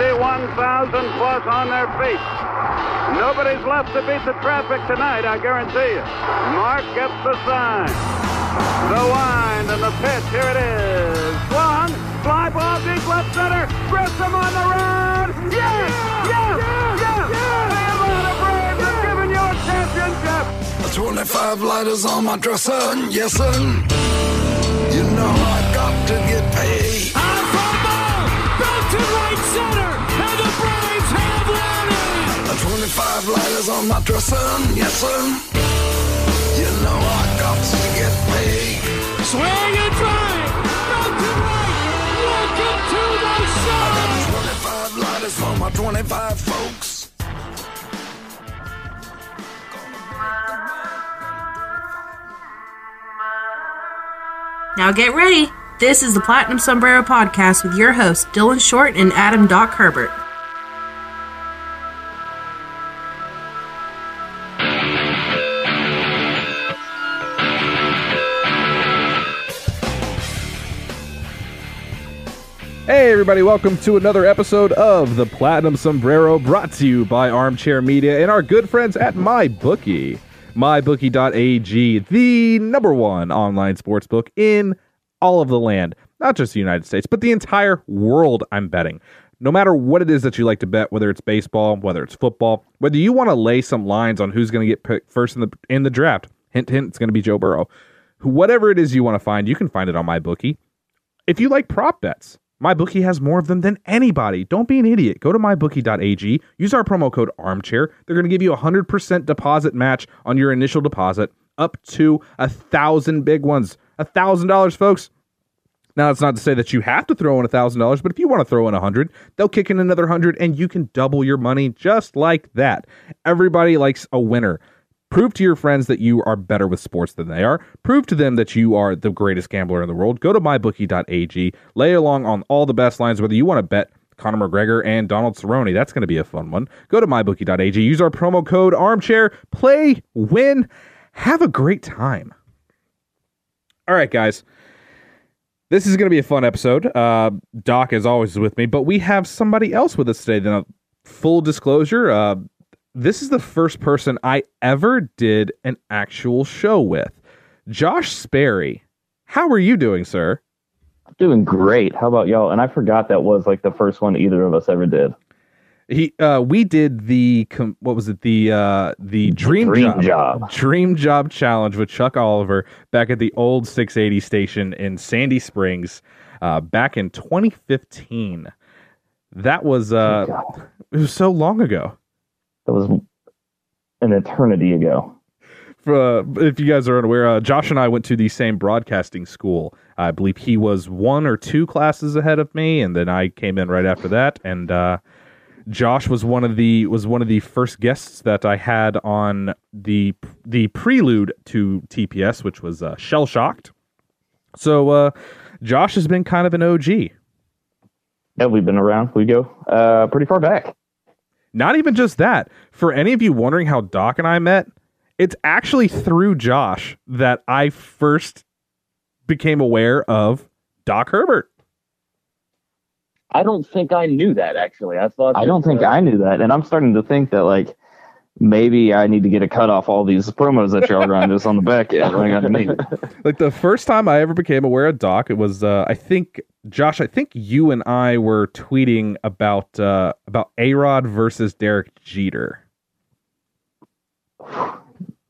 Fifty-one thousand plus on their feet. Nobody's left to beat the traffic tonight, I guarantee you. Mark gets the sign. The wind and the pitch. Here it is. Swung. Fly ball deep left center. Grissom on the run. Yes! Yes! Yes! The Atlanta Braves have given you a championship. 25 lighters on my dresser, yes sir. You know I got to get paid. It. 25 lighters on my dresser, yes sir. You know I got to get paid. Swing and drive, back to right, welcome to the show. 25 lighters for my 25 folks. Now get ready. This is the Platinum Sombrero Podcast with your hosts, Dylan Short and Adam Doc Herbert. Hey, everybody, welcome to another episode of the Platinum Sombrero brought to you by Armchair Media and our good friends at MyBookie. MyBookie.ag, the number one online sports book in all of the land, not just the United States, but the entire world, I'm betting. No matter what it is that you like to bet, whether it's baseball, whether it's football, whether you want to lay some lines on who's going to get picked first in the in the draft, hint, hint, it's going to be Joe Burrow. Whatever it is you want to find, you can find it on MyBookie. If you like prop bets, MyBookie has more of them than anybody. Don't be an idiot. Go to mybookie.ag, use our promo code armchair. They're going to give you a 100% deposit match on your initial deposit up to a thousand big ones. A thousand dollars, folks. Now, that's not to say that you have to throw in a thousand dollars, but if you want to throw in a hundred, they'll kick in another hundred and you can double your money just like that. Everybody likes a winner. Prove to your friends that you are better with sports than they are. Prove to them that you are the greatest gambler in the world. Go to mybookie.ag, lay along on all the best lines, whether you want to bet Conor McGregor and Donald Cerrone. That's going to be a fun one. Go to mybookie.ag, use our promo code armchair, play, win, have a great time. All right, guys. This is going to be a fun episode. Uh, Doc, as always, is with me, but we have somebody else with us today. Now, full disclosure, uh, this is the first person I ever did an actual show with. Josh Sperry. How are you doing, sir? Doing great. How about y'all? And I forgot that was like the first one either of us ever did. He, uh, we did the com- what was it the uh the dream, Dream job, Job. dream job challenge with Chuck Oliver back at the old 680 station in Sandy Springs, uh, back in 2015. That was uh, it was so long ago. That was an eternity ago. Uh, if you guys are unaware, uh, Josh and I went to the same broadcasting school. I believe he was one or two classes ahead of me, and then I came in right after that. And uh, Josh was one of the was one of the first guests that I had on the the prelude to TPS, which was uh, Shell Shocked. So uh, Josh has been kind of an OG. Yeah, we've been around. We go uh, pretty far back. Not even just that. For any of you wondering how Doc and I met, it's actually through Josh that I first became aware of Doc Herbert. I don't think I knew that actually. I thought I don't think uh, I knew that, and I'm starting to think that like maybe I need to get a cut off all these promos that y'all run just on the back end. I got. Like the first time I ever became aware of Doc, it was uh, I think Josh. I think you and I were tweeting about uh, about A Rod versus Derek Jeter.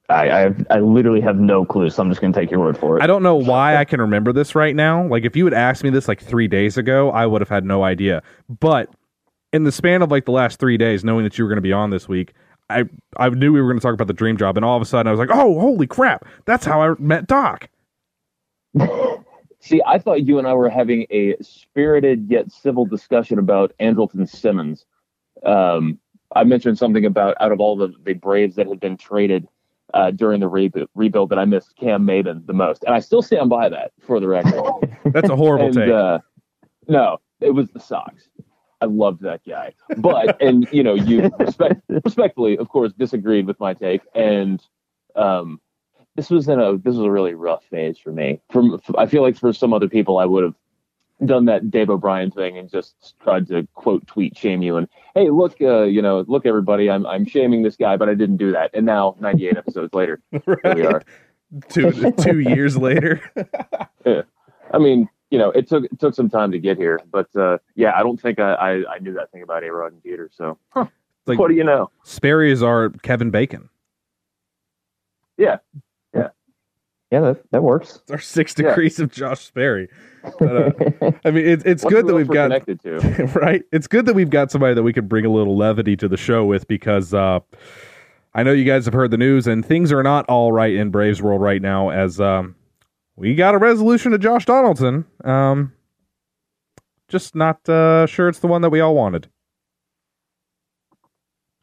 I, I I literally have no clue, so I'm just gonna take your word for it. I don't know why I can remember this right now. Like if you had asked me this like three days ago, I would have had no idea. But in the span of like the last three days, knowing that you were going to be on this week, I I knew we were going to talk about the dream job, and all of a sudden I was like, oh, holy crap, that's how I met Doc. See, I thought you and I were having a spirited yet civil discussion about Andrelton Simmons. Um, I mentioned something about out of all the, the Braves that had been traded uh, during the rebu- rebuild that I missed Cam Maybin the most, and I still stand by that for the record. That's a horrible and, take. Uh, no, it was the Sox. I loved that guy, but and you know you respect, respectfully, of course, disagreed with my take, and um, this was in a this was a really rough phase for me. From I feel like for some other people, I would have done that Dave O'Brien thing and just tried to quote tweet shame you and hey look uh, you know look everybody I'm I'm shaming this guy but I didn't do that and now 98 episodes later here we are two two years later. yeah. I mean you know it took it took some time to get here but uh, yeah I don't think I, I, I knew that thing about A Rod and Jeter so huh, Like- what do you know Sperry is our Kevin Bacon. yeah Yeah, that, that works. It's our six Yeah. degrees of Josh Sperry. But, uh, I mean, it, it's What's good that we've got connected to right. It's good that we've got somebody that we can bring a little levity to the show with because uh, I know you guys have heard the news and things are not all right in Braves world right now. As um, we got a resolution to Josh Donaldson, um, just not uh, sure it's the one that we all wanted.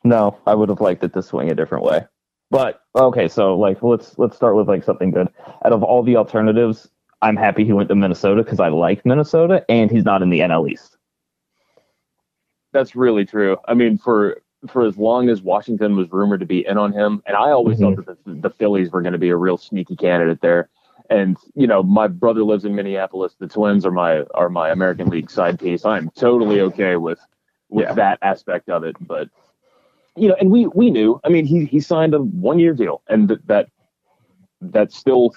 No, I would have liked it to swing a different way. But okay, so like let's let's start with like something good. Out of all the alternatives, I'm happy he went to Minnesota because I like Minnesota, and he's not in the NL East. That's really true. I mean, for for as long as Washington was rumored to be in on him, and I always Mhm. thought that the, the Phillies were going to be a real sneaky candidate there. And you know, my brother lives in Minneapolis. The Twins are my are my American League side piece. I'm totally okay with with Yeah. that aspect of it. But you know, and we we knew. I mean, he he signed a one year deal, and th- that that still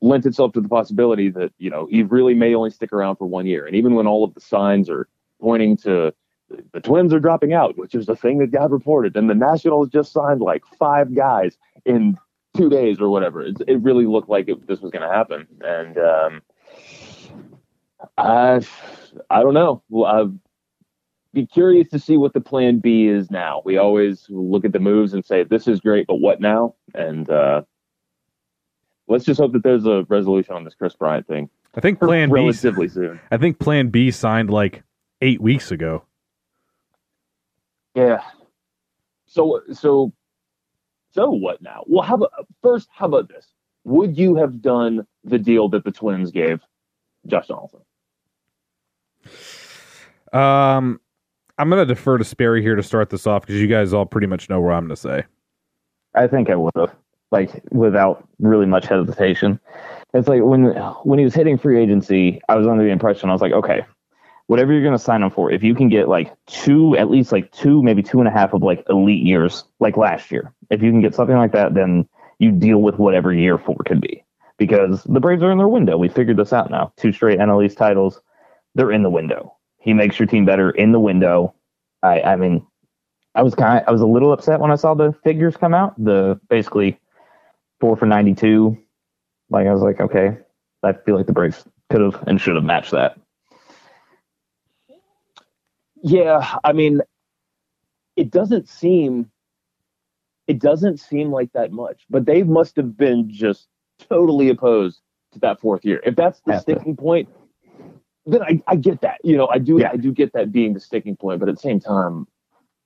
lent itself to the possibility that you know he really may only stick around for one year. And even when all of the signs are pointing to the Twins are dropping out, which is the thing that got reported, and the Nationals just signed like five guys in two days or whatever. It, it really looked like it, this was going to happen, and um, I I don't know. Well, I'd be curious to see what the plan B is now. We always look at the moves and say this is great, but what now? And uh, let's just hope that there's a resolution on this Kris Bryant thing I think Plan B. relatively soon. I think Plan B signed like eight weeks ago. Yeah. So so so what now? Well, how about first? How about this? Would you have done the deal that the Twins gave Josh Donaldson? Um, I'm gonna defer to Sperry here to start this off because you guys all pretty much know where I'm gonna say. I think I would have, like, without really much hesitation. It's like when when he was hitting free agency, I was under the impression I was like, okay, whatever you're going to sign him for, if you can get like two, at least like two, maybe two and a half of like elite years, like last year, if you can get something like that, then you deal with whatever year four could be. Because the Braves are in their window. We figured this out now. Two straight NL East titles, they're in the window. He makes your team better in the window. I, I mean, I was kind I was a little upset when I saw the figures come out. The basically four for 92. Like I was like, okay, I feel like the Braves could have and should have matched that. Yeah, I mean, it doesn't seem it doesn't seem like that much, but they must have been just totally opposed to that fourth year. If that's the sticking point, then I, I get that. You know, I do Yeah. I do get that being the sticking point, but at the same time,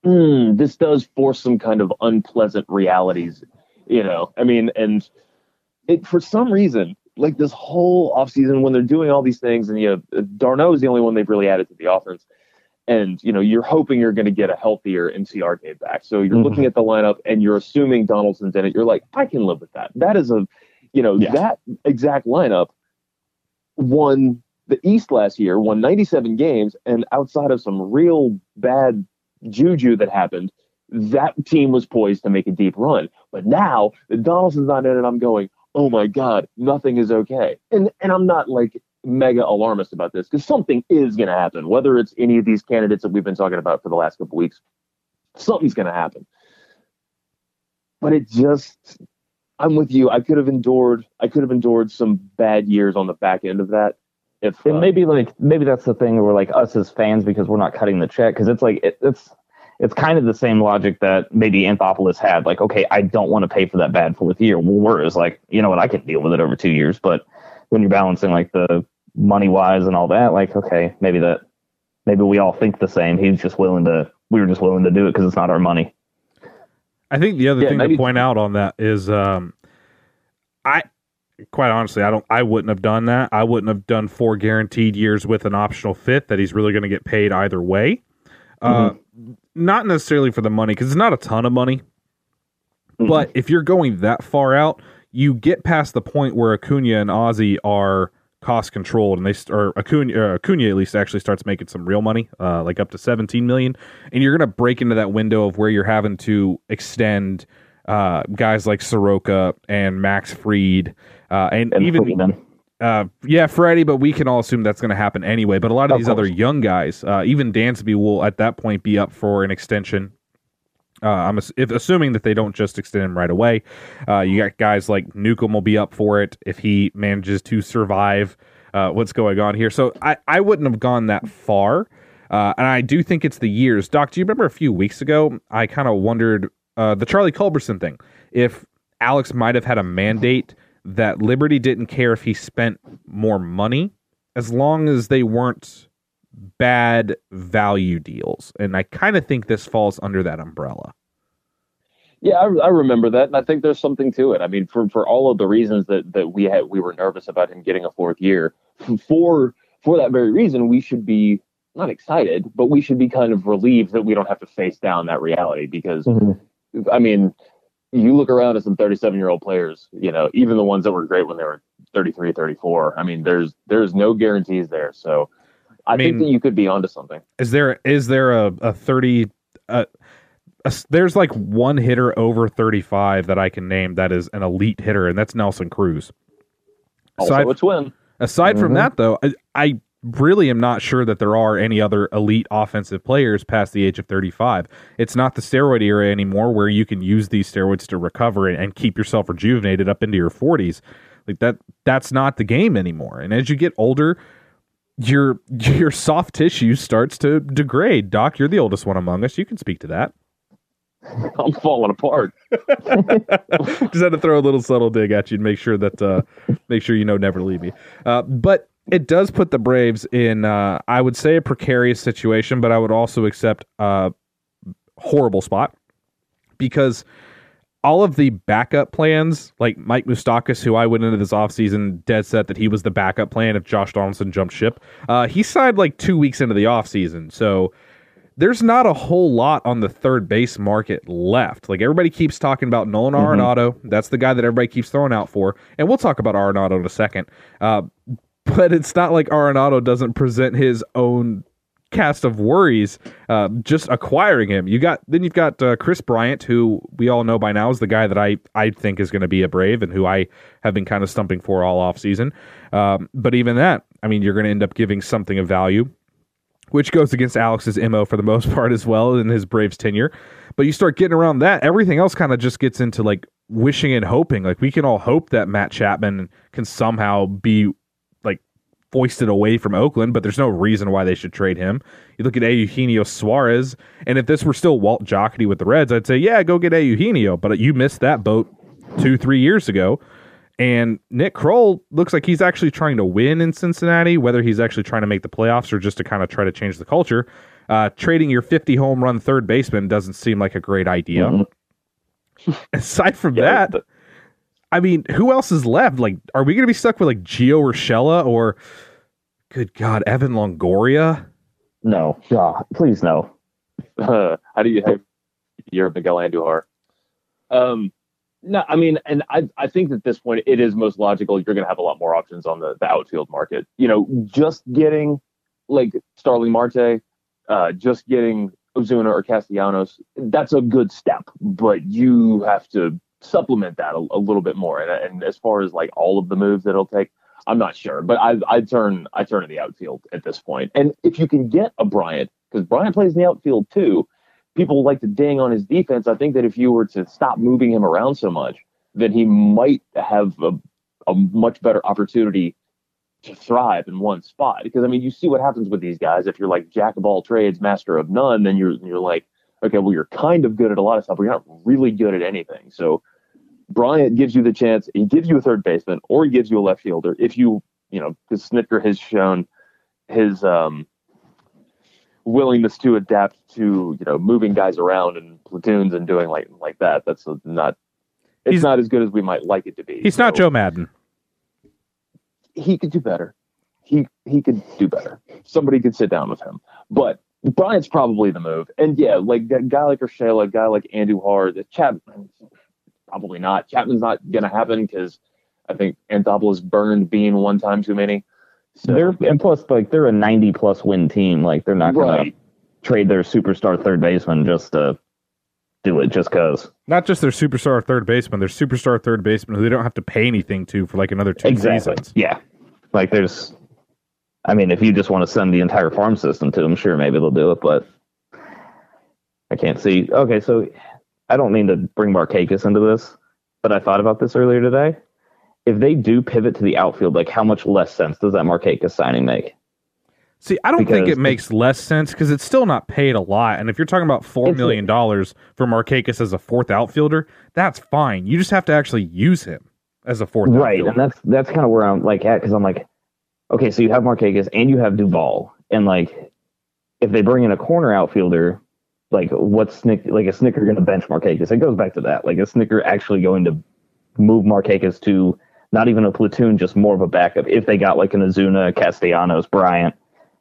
mm, this does force some kind of unpleasant realities. You know, I mean, and it for some reason, like this whole offseason when they're doing all these things, and you know, d'Arnaud is the only one they've really added to the offense and you know you're hoping you're going to get a healthier Inciarte back. So you're Mhm. looking at the lineup and you're assuming Donaldson's in it. You're like, I can live with that. That is a, you know, Yeah. that exact lineup won the East last year, won 97 games, and outside of some real bad juju that happened, that team was poised to make a deep run. But now that Donaldson's not in it, I'm going, oh my god, nothing is okay. And and I'm not like mega alarmist about this because something is going to happen, whether it's any of these candidates that we've been talking about for the last couple weeks. Something's going to happen. But it just, I'm with you. I could have endured. I could have endured some bad years on the back end of that. If And uh, maybe like maybe that's the thing where like us as fans because we're not cutting the check because it's like it, it's it's kind of the same logic that maybe Anthopoulos had. Like, okay, I don't want to pay for that bad fourth year. Well, we're is like, you know what, I can deal with it over two years, but when you're balancing like the money wise and all that, like okay, maybe that maybe we all think the same. He's just willing to. We were just willing to do it because it's not our money. I think the other Yeah, thing maybe- to point out on that is, um, I quite honestly, I don't, I wouldn't have done that. I wouldn't have done four guaranteed years with an optional fifth that he's really going to get paid either way. Uh, not necessarily for the money because it's not a ton of money, but if you're going that far out, you get past the point where Acuna and Ozzie are cost controlled, and they st- or Acuna, uh, Acuna at least actually starts making some real money, uh, like up to 17 million, and you're going to break into that window of where you're having to extend uh, guys like Soroka and Max Fried, uh, and, And even Freeman. uh, yeah, Freddie, but we can all assume that's going to happen anyway. But a lot of, Of these other young guys, uh, even Dansby will at that point be up for an extension. Uh, I'm ass- if, assuming that they don't just extend him right away. Uh, you got guys like Newcomb will be up for it if he manages to survive uh, what's going on here. So I, I wouldn't have gone that far. Uh, and I do think it's the years. Doc, do you remember a few weeks ago? I kind of wondered uh, the Charlie Culberson thing. If Alex might have had a mandate that Liberty didn't care if he spent more money as long as they weren't bad value deals. And I kind of think this falls under that umbrella. Yeah, I, I remember that, and I think there's something to it. I mean, for for all of the reasons that that we had, we were nervous about him getting a fourth year. For for that very reason, we should be not excited, but we should be kind of relieved that we don't have to face down that reality. Because, mm-hmm. I mean, you look around at some 37 year old players, you know, even the ones that were great when they were 33, 34. I mean, there's there's no guarantees there. So, I, think mean- that you could be onto something. Is there is there a, a 30 uh, a s- there's like one hitter over 35 that I can name that is an elite hitter and that's Nelson Cruz. Also Aside, a twin. aside from that though, I, I really am not sure that there are any other elite offensive players past the age of 35. It's not the steroid era anymore where you can use these steroids to recover and, and keep yourself rejuvenated up into your 40s. Like that that's not the game anymore. And as you get older, your your soft tissue starts to degrade. Doc, you're the oldest one among us. You can speak to that. I'm falling apart. Just had to throw a little subtle dig at you to make sure that uh, make sure you know never leave me. Uh, but it does put the Braves in uh, I would say a precarious situation, but I would also accept a horrible spot because all of the backup plans, like Mike Moustakas, who I went into this offseason dead set that he was the backup plan if Josh Donaldson jumped ship. Uh, he signed like two weeks into the offseason. So there's not a whole lot on the third base market left. Like everybody keeps talking about Nolan Arenado. That's the guy that everybody keeps throwing out for. And we'll talk about Arenado in a second. Uh, but it's not like Arenado doesn't present his own cast of worries uh, just acquiring him. You got then you've got uh, Kris Bryant, who we all know by now is the guy that I I think is going to be a Brave and who I have been kind of stumping for all offseason. Um, but even that, I mean, you're going to end up giving something of value which goes against Alex's MO for the most part as well in his Braves tenure. But you start getting around that, everything else kind of just gets into like wishing and hoping. Like we can all hope that Matt Chapman can somehow be foisted away from Oakland, but there's no reason why they should trade him. You look at Eugenio Suarez, and if this were still Walt Jocketty with the Reds, I'd say, yeah, go get Eugenio. But you missed that boat two, three years ago. And Nick Krall looks like he's actually trying to win in Cincinnati, whether he's actually trying to make the playoffs or just to kind of try to change the culture. Uh, trading your 50 home run third baseman doesn't seem like a great idea. Aside from Yeah, that, I mean, who else is left? Like, are we going to be stuck with like Gio Urshela or, good God, Evan Longoria? No, God, please no. Uh, how do you have you're Miguel Andujar? Um, no, I mean, and I I think at this point it is most logical. You're going to have a lot more options on the, the outfield market. You know, just getting like Starling Marte, uh, just getting Ozuna or Castellanos, that's a good step, but you have to supplement that a, a little bit more. And, and as far as like all of the moves that it'll take, I'm not sure, but I I turn I turn to the outfield at this point. And if you can get a Bryant, because Bryant plays in the outfield too, people like to ding on his defense. I think that if you were to stop moving him around so much, then he might have a, a much better opportunity to thrive in one spot. Because I mean, you see what happens with these guys. If you're like jack of all trades, master of none, then you're you're like, okay, well, you're kind of good at a lot of stuff, but you're not really good at anything. So Bryant gives you the chance. He gives you a third baseman, or he gives you a left fielder. If you, you know, because Snitker has shown his um, willingness to adapt to, you know, moving guys around in platoons and doing like like that. That's not. It's He's- not as good as we might like it to be. He's not Joe Maddon. He could do better. He he could do better. Somebody could sit down with him. But Bryant's probably the move. And yeah, like a guy like Urshela, a guy like Andrew Andujar, Chapman, probably not. Chapman's not going to happen because I think Anthopoulos burned Bean one time too many. So, They're and plus like they're a 90 plus win team. Like they're not gonna right. trade their superstar third baseman just to do it just cause. Not just their superstar third baseman, their superstar third baseman who they don't have to pay anything to for like another two Exactly. seasons. Yeah. Like there's I mean, if you just want to send the entire farm system to them, sure, maybe they'll do it, but I can't see. Okay, so I don't mean to bring Markakis into this, but I thought about this earlier today. If they do pivot to the outfield, like how much less sense does that Markakis signing make? See, I don't think it makes less sense because it's still not paid a lot. And if you're talking about four million dollars for Markakis as a fourth outfielder, that's fine. You just have to actually use him as a fourth Right, outfielder. and that's that's kind of where I'm like at because I'm like, okay, so you have Markakis and you have Duval, and like, if they bring in a corner outfielder, like what's Snick like a Snitker going to bench Markakis? It goes back to that. Like, a Snitker actually going to move Markakis to not even a platoon, just more of a backup? If they got like an Ozuna, Castellanos, Bryant,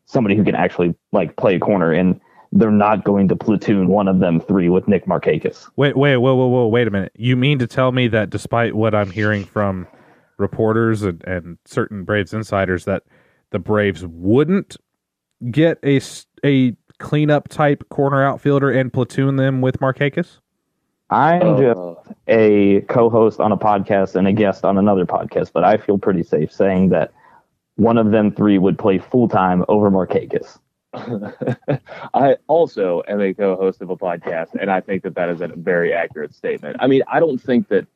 somebody who can actually like play a corner, and they're not going to platoon one of them three with Nick Markakis. Wait, wait, whoa, whoa, whoa, wait a minute. You mean to tell me that despite what I'm hearing from reporters and, and certain Braves insiders, that the Braves wouldn't get a, a cleanup type corner outfielder and platoon them with Markakis? I'm just Uh, a co-host on a podcast and a guest on another podcast, but I feel pretty safe saying that one of them three would play full time over Markakis. I also am a co-host of a podcast, and I think that that is a very accurate statement. I mean, I don't think that.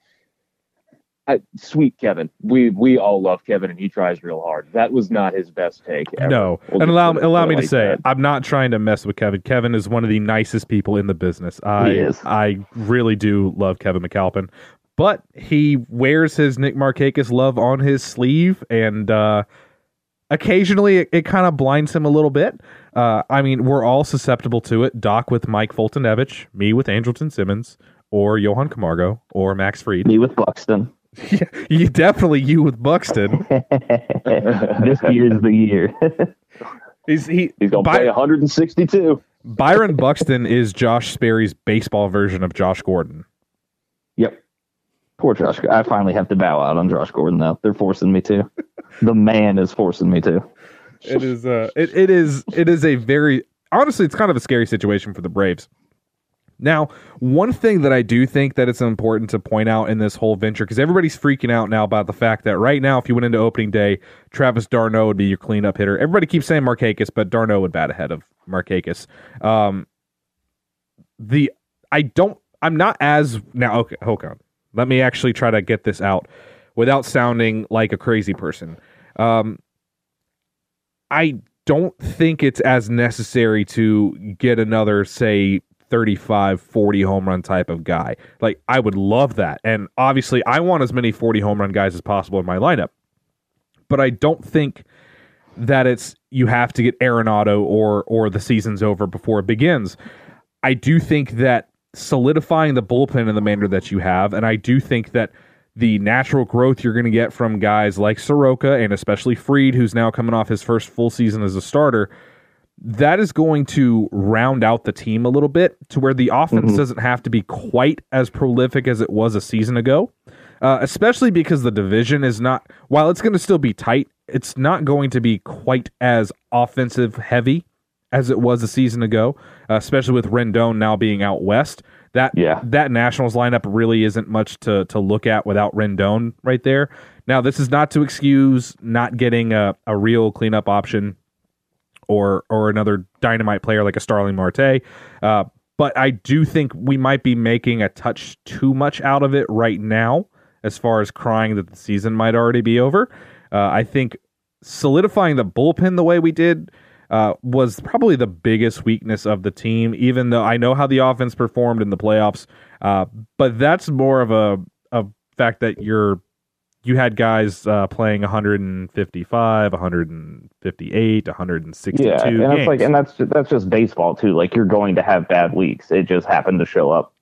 I, sweet Kevin, we we all love Kevin, and he tries real hard. That was not his best take. Ever. No, We'll and allow allow me to say, that. I'm not trying to mess with Kevin. Kevin is one of the nicest people in the business. I He is. I really do love Kevin McAlpin, but he wears his Nick Markakis love on his sleeve, and uh, occasionally it, it kind of blinds him a little bit. Uh, I mean, we're all susceptible to it. Doc with Mike Foltynewicz, me with Andrelton Simmons, or Johan Camargo, or Max Fried. Me with Buxton. you definitely you with Buxton. this year's the year. He's he. He's gonna By- play 162. Byron Buxton is Josh Sperry's baseball version of Josh Gordon. yep. Poor Josh. I finally have to bow out on Josh Gordon now. They're forcing me to. the man is forcing me to. It is uh it, it is it is a very honestly it's kind of a scary situation for the Braves. Now, one thing that I do think that it's important to point out in this whole venture because everybody's freaking out now about the fact that right now, if you went into opening day, Travis d'Arnaud would be your cleanup hitter. Everybody keeps saying Markakis, but d'Arnaud would bat ahead of Markakis. Um, the I don't I'm not as now okay hold on. Let me actually try to get this out without sounding like a crazy person. Um, I don't think it's as necessary to get another, say, 35, 40 home run type of guy. Like, I would love that. And obviously, I want as many 40 home run guys as possible in my lineup. But I don't think that it's you have to get Arenado or or the season's over before it begins. I do think that solidifying the bullpen in the manner that you have, and I do think that the natural growth you're going to get from guys like Soroka and especially Fried, who's now coming off his first full season as a starter, that is going to round out the team a little bit to where the offense doesn't have to be quite as prolific as it was a season ago. Uh, especially because the division is not, while it's going to still be tight, it's not going to be quite as offensive heavy as it was a season ago, uh, especially with Rendon now being out west. That Yeah. that Nationals lineup really isn't much to to look at without Rendon right there. Now, this is not to excuse not getting a, a real cleanup option or or another dynamite player like a Starling Marte. Uh, but I do think we might be making a touch too much out of it right now, as far as crying that the season might already be over. Uh, I think solidifying the bullpen the way we did uh, was probably the biggest weakness of the team. Even though I know how the offense performed in the playoffs, uh, but that's more of a a fact that you're you had guys uh, playing 155, 158, 162 Yeah, and games. it's like, and that's that's just baseball too. Like you're going to have bad weeks. It just happened to show up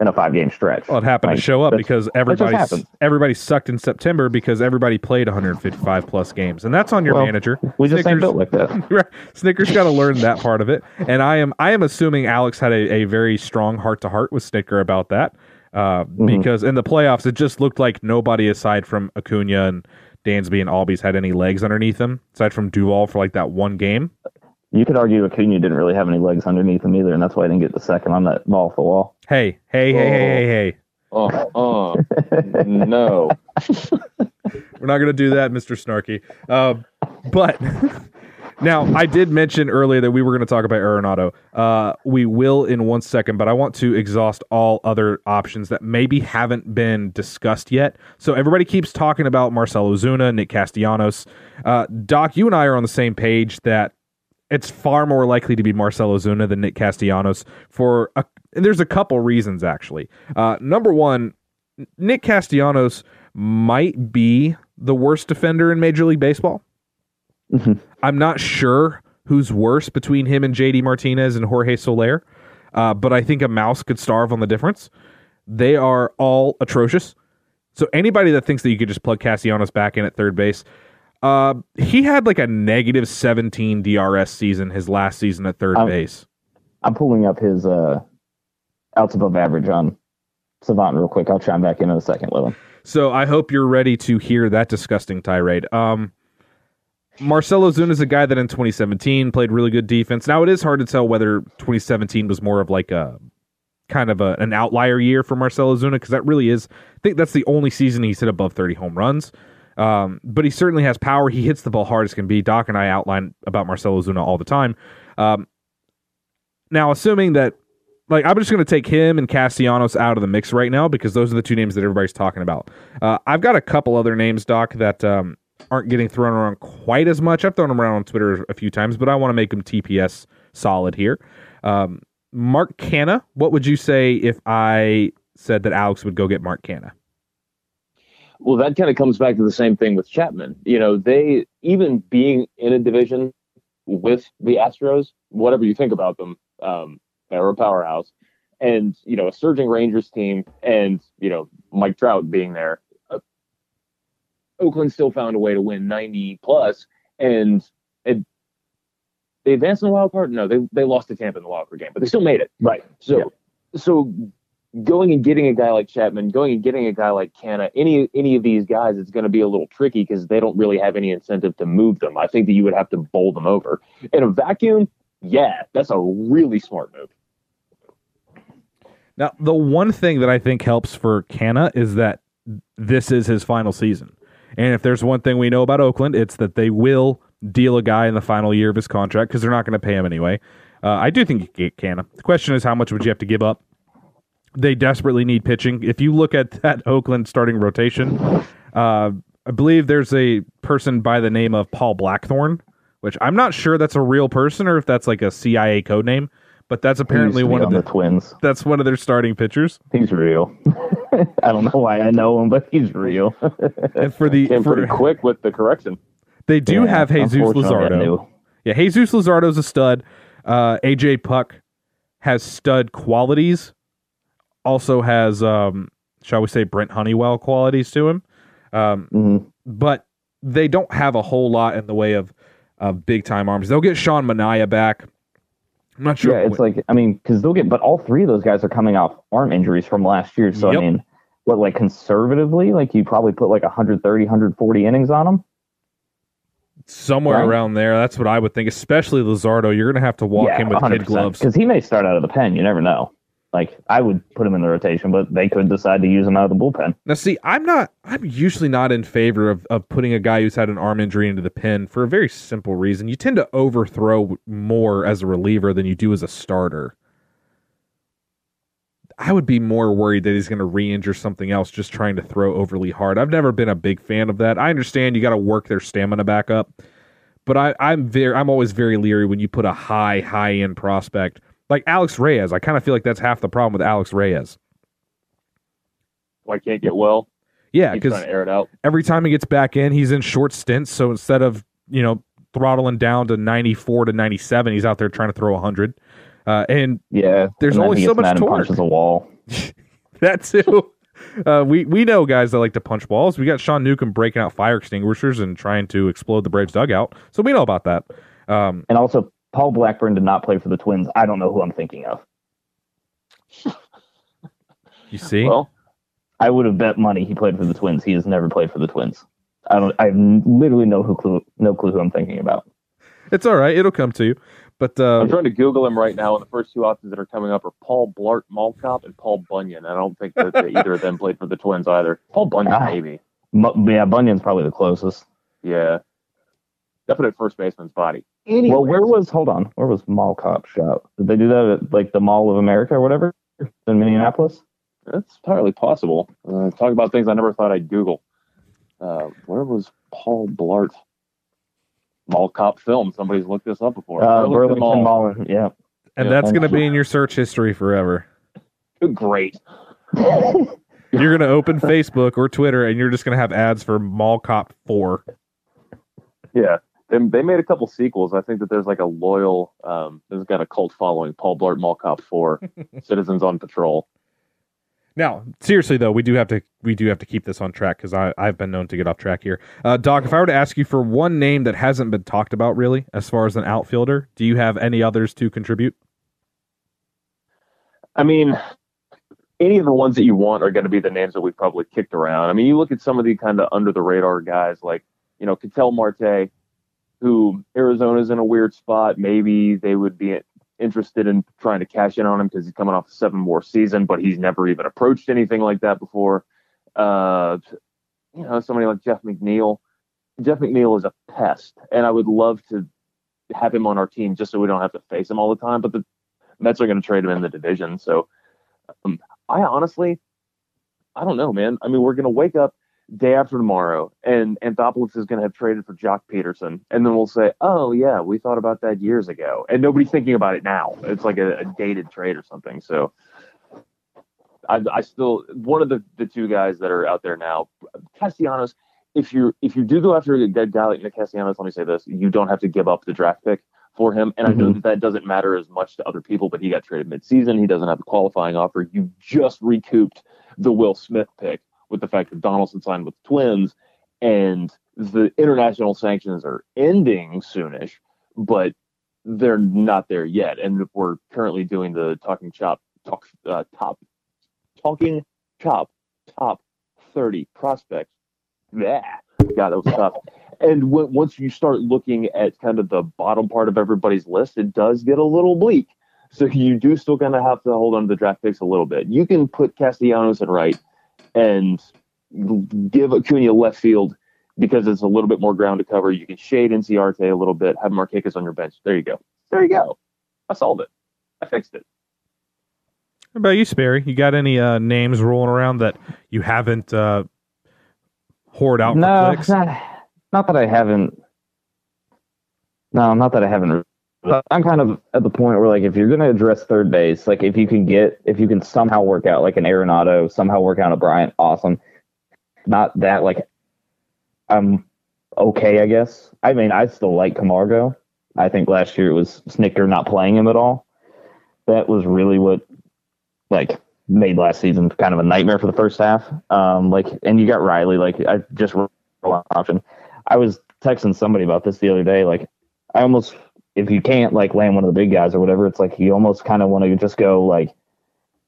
in a five game stretch. well, it happened Like, to show up because everybody everybody sucked in September because everybody played 155 plus games, and that's on your Well, manager. We just ain't Snitker's- built like that. Snitker's got to learn that part of it, and I am I am assuming Alex had a, a very strong heart to heart with Snitker about that, uh, Mm-hmm. because in the playoffs it just looked like nobody aside from Acuna and Dansby and Albies had any legs underneath them, aside from Duval for like that one game. You could argue Acuna didn't really have any legs underneath him either, and that's why I didn't get the second on that ball off the wall. Hey, hey, hey, hey, hey, hey! Oh, uh, no. We're not going to do that, Mister Snarky. Uh, but now, I did mention earlier that we were going to talk about Arenado. Uh, we will in one second, but I want to exhaust all other options that maybe haven't been discussed yet. So everybody keeps talking about Marcell Ozuna, Nick Castellanos. Uh, Doc, you and I are on the same page that it's far more likely to be Marcell Ozuna than Nick Castellanos for a, and there's a couple reasons actually. Uh, number one, Nick Castellanos might be the worst defender in Major League Baseball. I'm not sure who's worse between him and JD Martinez and Jorge Soler, uh, but I think a mouse could starve on the difference. They are all atrocious. So anybody that thinks that you could just plug Castellanos back in at third base, uh, he had like a negative 17 DRS season his last season at third Um, base. I'm pulling up his uh, outs above average on Savant real quick. I'll chime back in in a second, Lewin. So I hope you're ready to hear that disgusting tirade. Um, Marcell Ozuna is a guy that in 2017 played really good defense. Now it is hard to tell whether 2017 was more of like a kind of a, an outlier year for Marcell Ozuna because that really is. I think that's the only season he's hit above 30 home runs. Um, but he certainly has power. He hits the ball hard as can be. Doc and I outline about Marcell Ozuna all the time. Um, now, assuming that, like, I'm just going to take him and Castellanos out of the mix right now because those are the two names that everybody's talking about. Uh, I've got a couple other names, Doc, that um, aren't getting thrown around quite as much. I've thrown them around on Twitter a few times, but I want to make them TPS solid here. Um, Mark Canha, what would you say if I said that Alex would go get Mark Canha? Well, that kind of comes back to the same thing with Chapman. You know, they even being in a division with the Astros, whatever you think about them, um, they're a powerhouse. And, you know, a surging Rangers team and, you know, Mike Trout being there. Oakland still found a way to win 90 plus and it, they advanced in the wild card. No, they, they lost to Tampa in the wild card game, but they still made it. Right. So, so going and getting a guy like Chapman, going and getting a guy like Canha, any any of these guys, it's going to be a little tricky because they don't really have any incentive to move them. I think that you would have to bowl them over in a vacuum. Yeah, that's a really smart move. Now, the one thing that I think helps for Canha is that this is his final season. And if there's one thing we know about Oakland, it's that they will deal a guy in the final year of his contract because they're not going to pay him anyway. Uh, I do think you can. The question is, how much would you have to give up? They desperately need pitching. If you look at that Oakland starting rotation, uh, I believe there's a person by the name of Paul Blackburn, which I'm not sure that's a real person or if that's like a CIA code name, but that's apparently He used to be one of the, the Twins. that's one of their starting pitchers. He's real. I don't know why I know him, but he's real. And for the Came for, pretty quick with the correction. they do Yeah, have Jesus unfortunately, I Luzardo. knew. Yeah, Jesus Luzardo's a stud. Uh, AJ Puk has stud qualities. Also has, um, shall we say, Brent Honeywell qualities to him. Um, Mhm. but they don't have a whole lot in the way of, of big time arms. They'll get Sean Manaea back. I'm not sure. Yeah, it's like I mean, because they'll get, but all three of those guys are coming off arm injuries from last year. So Yep. I mean, what like conservatively, like you probably put like 130, 140 innings on them. somewhere right? around there. That's what I would think. Especially Luzardo, you're going to have to walk him with kid gloves. because he may start out of the pen. You never know. Like I would put him in the rotation, but they could decide to use him out of the bullpen. Now, see, I'm not. I'm usually not in favor of, of putting a guy who's had an arm injury into the pen for a very simple reason. You tend to overthrow more as a reliever than you do as a starter. I would be more worried that he's going to re-injure something else just trying to throw overly hard. I've never been a big fan of that. I understand you got to work their stamina back up, but I, I'm very, I'm always very leery when you put a high, high end prospect like Alex Reyes. I kind of feel like that's half the problem with Alex Reyes. Why can't get well? Yeah, because air it out. every time he gets back in, he's in short stints. So instead of you know throttling down to ninety four to ninety seven, he's out there trying to throw hundred. Uh, and Yeah, There's and only so much torque. Punches a wall. that too. Uh, we we know guys that like to punch walls. We got Sean Newcomb breaking out fire extinguishers and trying to explode the Braves dugout. So we know about that. Um, And also, Paul Blackburn did not play for the Twins. I don't know who I'm thinking of. you see, Well, I would have bet money he played for the Twins. He has never played for the Twins. I don't. I have literally no who clue, no clue who I'm thinking about. it's all right. It'll come to you. But uh, I'm trying to Google him right now, and the first two options that are coming up are Paul Blart Mall Cop and Paul Bunyan. I don't think that that either of them played for the Twins either. Paul Bunyan, Ah. maybe. Mu- yeah, Bunyan's probably the closest. Yeah. Definite first baseman's body. Well, where was hold on? Where was Mall Cop shot? Did they do that at like the Mall of America or whatever in Minneapolis? That's entirely possible. Uh, talk about things I never thought I'd Google. Uh, where was Paul Blart? Mall Cop film. Somebody's looked this up before. Uh, Burlington Burlington Mall. Yeah. and Yeah. that's going to be in your search history forever. Great. You're going to open Facebook or Twitter, and you're just going to have ads for Mall Cop Four. Yeah. They, they made a couple sequels. I think that there's like a loyal, um, has got a cult following. Paul Blart Mall Cop 4, Citizens on Patrol. Now, seriously though, we do have to we do have to keep this on track because I I've been known to get off track here. Uh, Doc, if I were to ask you for one name that hasn't been talked about really, as far as an outfielder, do you have any others to contribute? I mean, any of the ones that you want are going to be the names that we've probably kicked around. I mean, you look at some of the kind of under the radar guys like, you know, Ketel Marte, who Arizona's in a weird spot. Maybe they would be interested in trying to cash in on him because he's coming off a seven more season, but he's never even approached anything like that before. Uh, you know, somebody like Jeff McNeil. Jeff McNeil is a pest, and I would love to have him on our team just so we don't have to face him all the time. But the Mets are going to trade him in the division. So um, I honestly, I don't know, man. I mean, we're going to wake up day after tomorrow, and Anthopoulos is going to have traded for Joc Pederson, and then we'll say, "Oh yeah, we thought about that years ago," and nobody's thinking about it now. It's like a, a dated trade or something. So. I, I still one of the, the two guys that are out there now, Castellanos. If you if you do go after a guy guy like Nick Castellanos, let me say this: you don't have to give up the draft pick for him. And I know mm-hmm. that that doesn't matter as much to other people, but he got traded midseason. He doesn't have a qualifying offer. You just recouped the Will Smith pick with the fact that Donaldson signed with the Twins, and the international sanctions are ending soonish, but they're not there yet. And we're currently doing the talking chop talk uh, top talking chop top 30 prospects. Yeah, God, that was tough. And w- once you start looking at kind of the bottom part of everybody's list, it does get a little bleak. So you do still kind of have to hold on to the draft picks a little bit. You can put Castellanos at right and give Acuna left field because it's a little bit more ground to cover. You can shade Inciarte a little bit, have Marquez on your bench. There you go. There you go. I solved it. I fixed it. How about you, Sperry? You got any uh, names rolling around that you haven't uh, hoard out no, for clicks? not, not that I haven't. No, not that I haven't. But I'm kind of at the point where, like, if you're going to address third base, like, if you can get, if you can somehow work out like an Arenado, somehow work out a Bryant, awesome. Not that, like, I'm okay, I guess. I mean, I still like Camargo. I think last year it was Snitker not playing him at all. That was really what, like, made last season kind of a nightmare for the first half. Um, like, and you got Riley, like, I just option. I was texting somebody about this the other day. Like, I almost, if you can't like land one of the big guys or whatever, it's like you almost kind of want to just go like,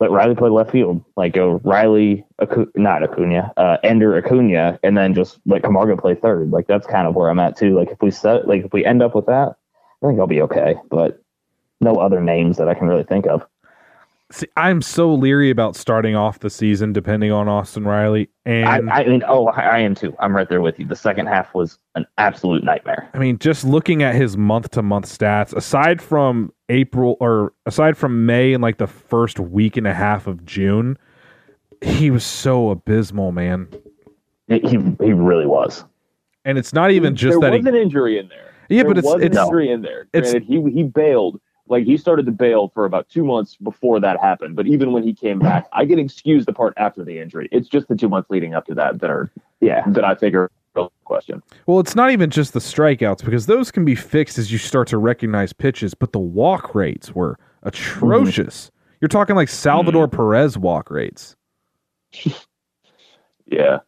let Riley play left field, like go Riley, Acu- not Acuna, uh, Ender Acuna, and then just let Camargo play third. Like that's kind of where I'm at too. Like if we set, like if we end up with that, I think I'll be okay. But no other names that I can really think of. See, I'm so leery about starting off the season depending on Austin Riley, and I, I mean, oh, I, I am too. I'm right there with you. The second half was an absolute nightmare. I mean, just looking at his month to month stats, aside from April or aside from May and like the first week and a half of June, he was so abysmal, man. He he, really was. And it's not even just that there that was he, an injury in there. Yeah, there but it's- it's- injury in there. it's- he he bailed, Like he started to bail for about two months before that happened. But even when he came back, I get excused the part after the injury. It's just the two months leading up to that that are Yeah. that I think are real question. Well, it's not even just the strikeouts because those can be fixed as you start to recognize pitches, but the walk rates were atrocious. Mm-hmm. You're talking like Salvador mm-hmm. Perez walk rates. Yeah.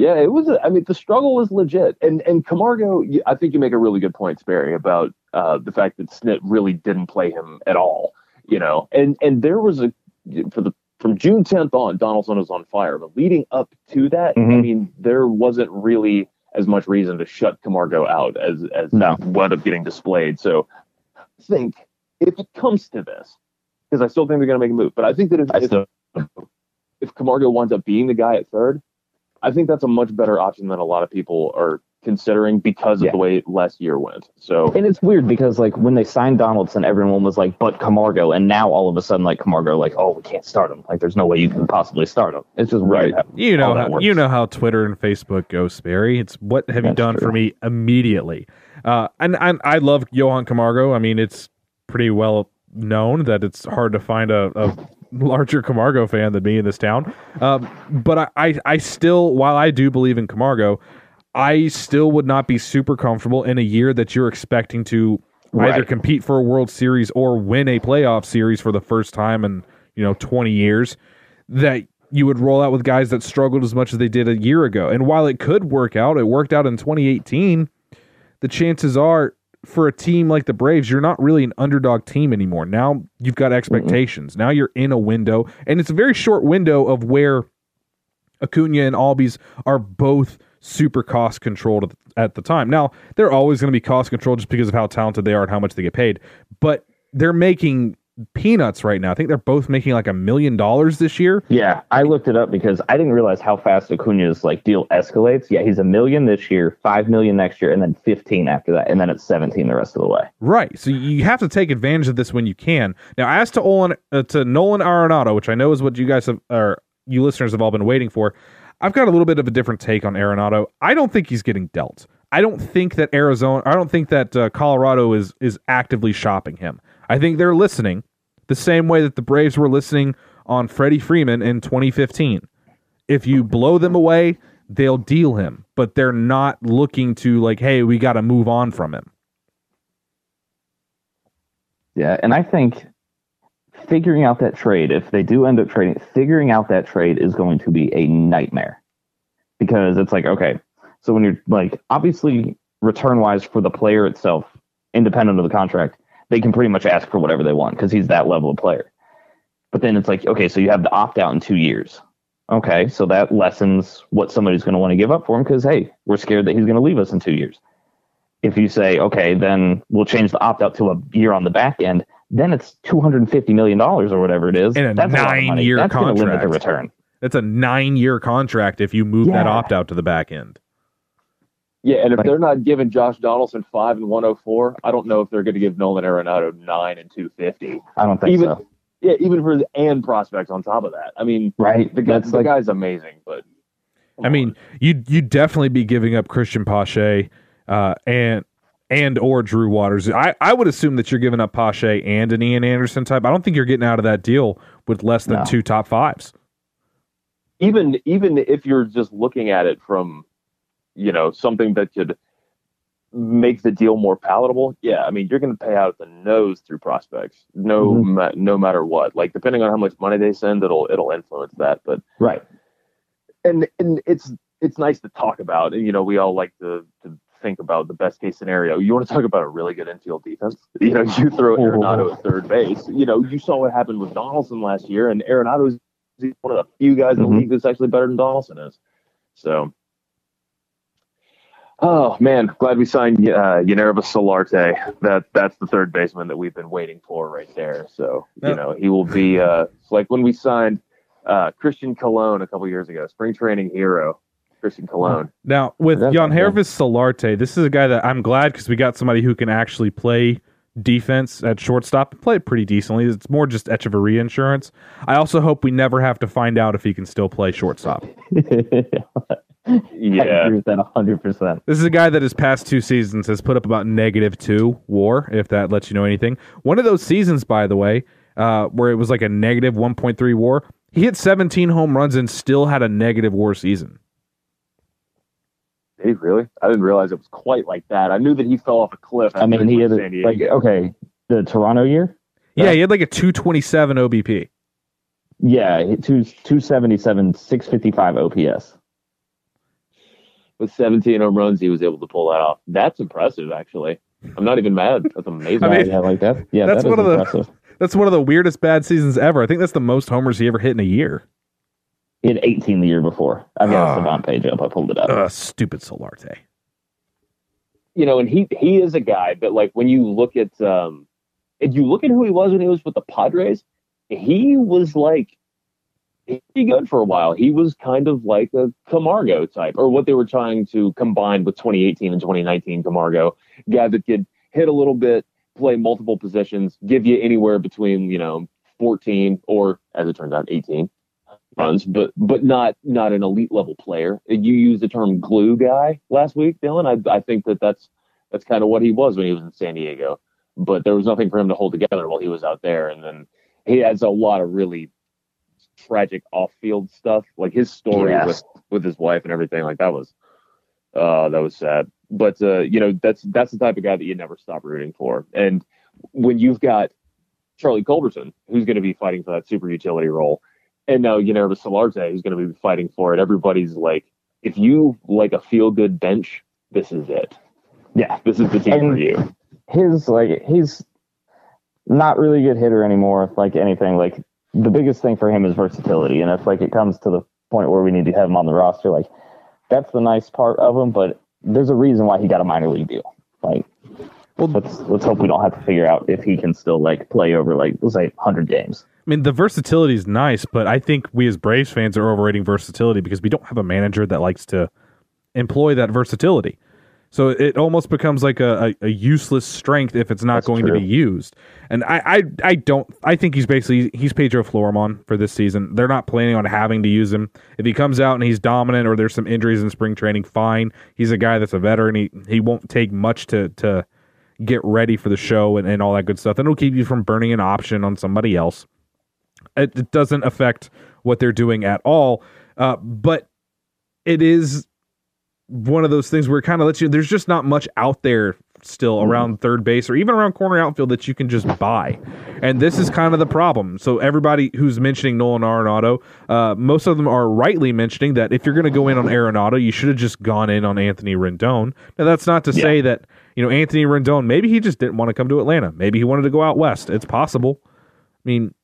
Yeah, it was. I mean, the struggle was legit, and and Camargo. I think you make a really good point, Sperry, about uh, the fact that Snit really didn't play him at all. You know, and and there was a for the from June 10th on, Donaldson was on fire, but leading up to that, I Mhm. mean, there wasn't really as much reason to shut Camargo out as as No. wound up getting displayed. So, I think if it comes to this, because I still think they're going to make a move, but I think that if, I if still if Camargo winds up being the guy at third, I think that's a much better option than a lot of people are considering because of Yeah. the way last year went. So And it's weird because like when they signed Donaldson, everyone was like, "But Camargo," and now all of a sudden, like Camargo, like, "Oh, we can't start him. Like, there's no way you can possibly start him." It's just Right. weird. how You know all how you know how Twitter and Facebook go, Sperry. It's what have you That's done for me immediately? Uh, and, and I love Johan Camargo. I mean, it's pretty well known that it's hard to find a, a larger Camargo fan than me in this town. Um, but I, I, I still, while I do believe in Camargo, I still would not be super comfortable in a year that you're expecting to either compete for a World Series or win a playoff series for the first time in you know 20 years that you would roll out with guys that struggled as much as they did a year ago. And while it could work out, it worked out in 2018. The chances are for a team like the Braves, you're not really an underdog team anymore. Now you've got mm-hmm. expectations. Now you're in a window, and it's a very short window of where Acuna and Albies are both super cost controlled at the time. Now they're always going to be cost controlled just because of how talented they are and how much they get paid, but they're making peanuts right now. I think they're both making like a million dollars this year. Yeah, I looked it up because I didn't realize how fast Acuna's like deal escalates. Yeah, he's a million this year, five million next year, and then fifteen after that, and then it's seventeen the rest of the way. Right. So you have to take advantage of this when you can. Now, as to Olin, uh, to Nolan Arenado, which I know is what you guys have, or you listeners have all been waiting for, I've got a little bit of a different take on Arenado. I don't think he's getting dealt. I don't think that Arizona, I don't think that uh, Colorado is is actively shopping him. I think they're listening the same way that the Braves were listening on Freddie Freeman in 2015. If you blow them away, they'll deal him, but they're not looking to like, hey, we got to move on from him. Yeah, and I think figuring out that trade, if they do end up trading, figuring out that trade is going to be a nightmare because it's like, okay, so when you're like, obviously, return wise for the player itself, independent of the contract, they can pretty much ask for whatever they want because he's that level of player. But then it's like, okay, so you have the opt out in two years. Okay, so that lessens what somebody's going to want to give up for him because, hey, we're scared that he's going to leave us in two years. If you say, okay, then we'll change the opt out to a year on the back end, then it's $250 million or whatever it is. In a That's lot of money. nine-year That's gonna limit the contract. return. It's a nine year contract if you move that opt out to the back end. Yeah, and if Like- they're not giving Josh Donaldson five and one hundred four, I don't know if they're going to give Nolan Arenado nine and two fifty. I don't think Even so. yeah, even for the and prospects on top of that. I mean, Right? the guy, That's the like, guy's amazing, but I mean, you you definitely be giving up Cristian Pache uh, and and or Drew Waters. I, I would assume that you're giving up Pache and an Ian Anderson type. I don't think you're getting out of that deal with less than No. two top fives. even even if you're just looking at it from you know something that could make the deal more palatable yeah i mean you're going to pay out the nose through prospects no Mhm. ma- no matter what like depending on how much money they send it'll it'll influence that but right. and and it's it's nice to talk about and you know we all like to to think about the best case scenario you want to talk about a really good infield defense you know you throw Arenado at third base you know you saw what happened with Donaldson last year and Arenado's one of the few guys in the Mhm. league that's actually better than Donaldson is so oh man glad we signed uh Yangervis Solarte that that's the third baseman that we've been waiting for right there so you know he will be uh like when we signed uh, Christian Colón a couple years ago, spring training hero, Christian Colón. Now with Jan. Hervis Solarte, this is a guy that I'm glad because we got somebody who can actually play defense at shortstop and play it pretty decently. It's more just Hechavarria insurance. I also hope we never have to find out if he can still play shortstop. I Yeah. agree with that 100%. This is a guy that his past two seasons has put up about negative two WAR, if that lets you know anything. One of those seasons, by the way, uh, where it was like a negative 1.3 WAR, he hit 17 home runs and still had a negative WAR season. Did he really? I didn't realize it was quite like that. I knew that he fell off a cliff. I mean, he had, went to like, okay, the Toronto year? Yeah, he had like a 227 OBP. Yeah, two, 277, 655 OPS. With 17 home runs, he was able to pull that off. That's impressive, actually. I'm not even mad. That's amazing. I mean, yeah, like that. Yeah, that's that is one of the- impressive. That's one of the weirdest bad seasons ever. I think that's the most homers he ever hit in a year. He had 18 the year before. I've got Ah. a Savant page up. I pulled it up. Ugh, stupid Solarte. you know, and he he is a guy but like when you look at um, if you look at who he was when he was with the Padres, he was like pretty good for a while. He was kind of like a Camargo type, or what they were trying to combine with 2018 and 2019 Camargo, guy that could hit a little bit, play multiple positions, give you anywhere between you know 14 or as it turns out 18 runs, but but not not an elite level player. You used the term glue guy last week, Dylan. I I think that that's that's kind of what he was when he was in San Diego. But there was nothing for him to hold together while he was out there, and then he has a lot of really tragic off-field stuff, like his story with with his wife and everything. Like that was uh that was sad. But uh, you know that's that's the type of guy that you never stop rooting for. And when you've got Charlie Culberson, who's going to be fighting for that super utility role, and now you know Solarte, who's going to be fighting for it. Everybody's like, if you like a feel good bench, this is it. Yeah. This is the team for you. his like he's not really a good hitter anymore like anything like the biggest thing for him is versatility and if like it comes to the point where we need to have him on the roster like that's the nice part of him but there's a reason why he got a minor league deal like Well- let's let's hope we don't have to figure out if he can still like play over like let's say 100 games I mean, the versatility is nice, but I think we as Braves fans are overrating versatility because we don't have a manager that likes to employ that versatility. So it almost becomes like a, a, a useless strength if it's not That's going to be used. And I, I I don't I think he's basically he's Pedro Florimon for this season. They're not planning on having to use him. If he comes out and he's dominant or there's some injuries in spring training, fine. He's a guy that's a veteran. He he won't take much to to get ready for the show and, and all that good stuff. And it'll keep you from burning an option on somebody else. It, it doesn't affect what they're doing at all. Uh, but it is one of those things where it kind of lets you. There's just not much out there still around third base or even around corner outfield that you can just buy, and this is kind of the problem. So everybody who's mentioning Nolan Arenado, uh, most of them are rightly mentioning that if you're going to go in on Arenado, you should have just gone in on Anthony Rendon. Now that's not to say that you know Anthony Rendon. Maybe he just didn't want to come to Atlanta. Maybe he wanted to go out west. It's possible. I mean,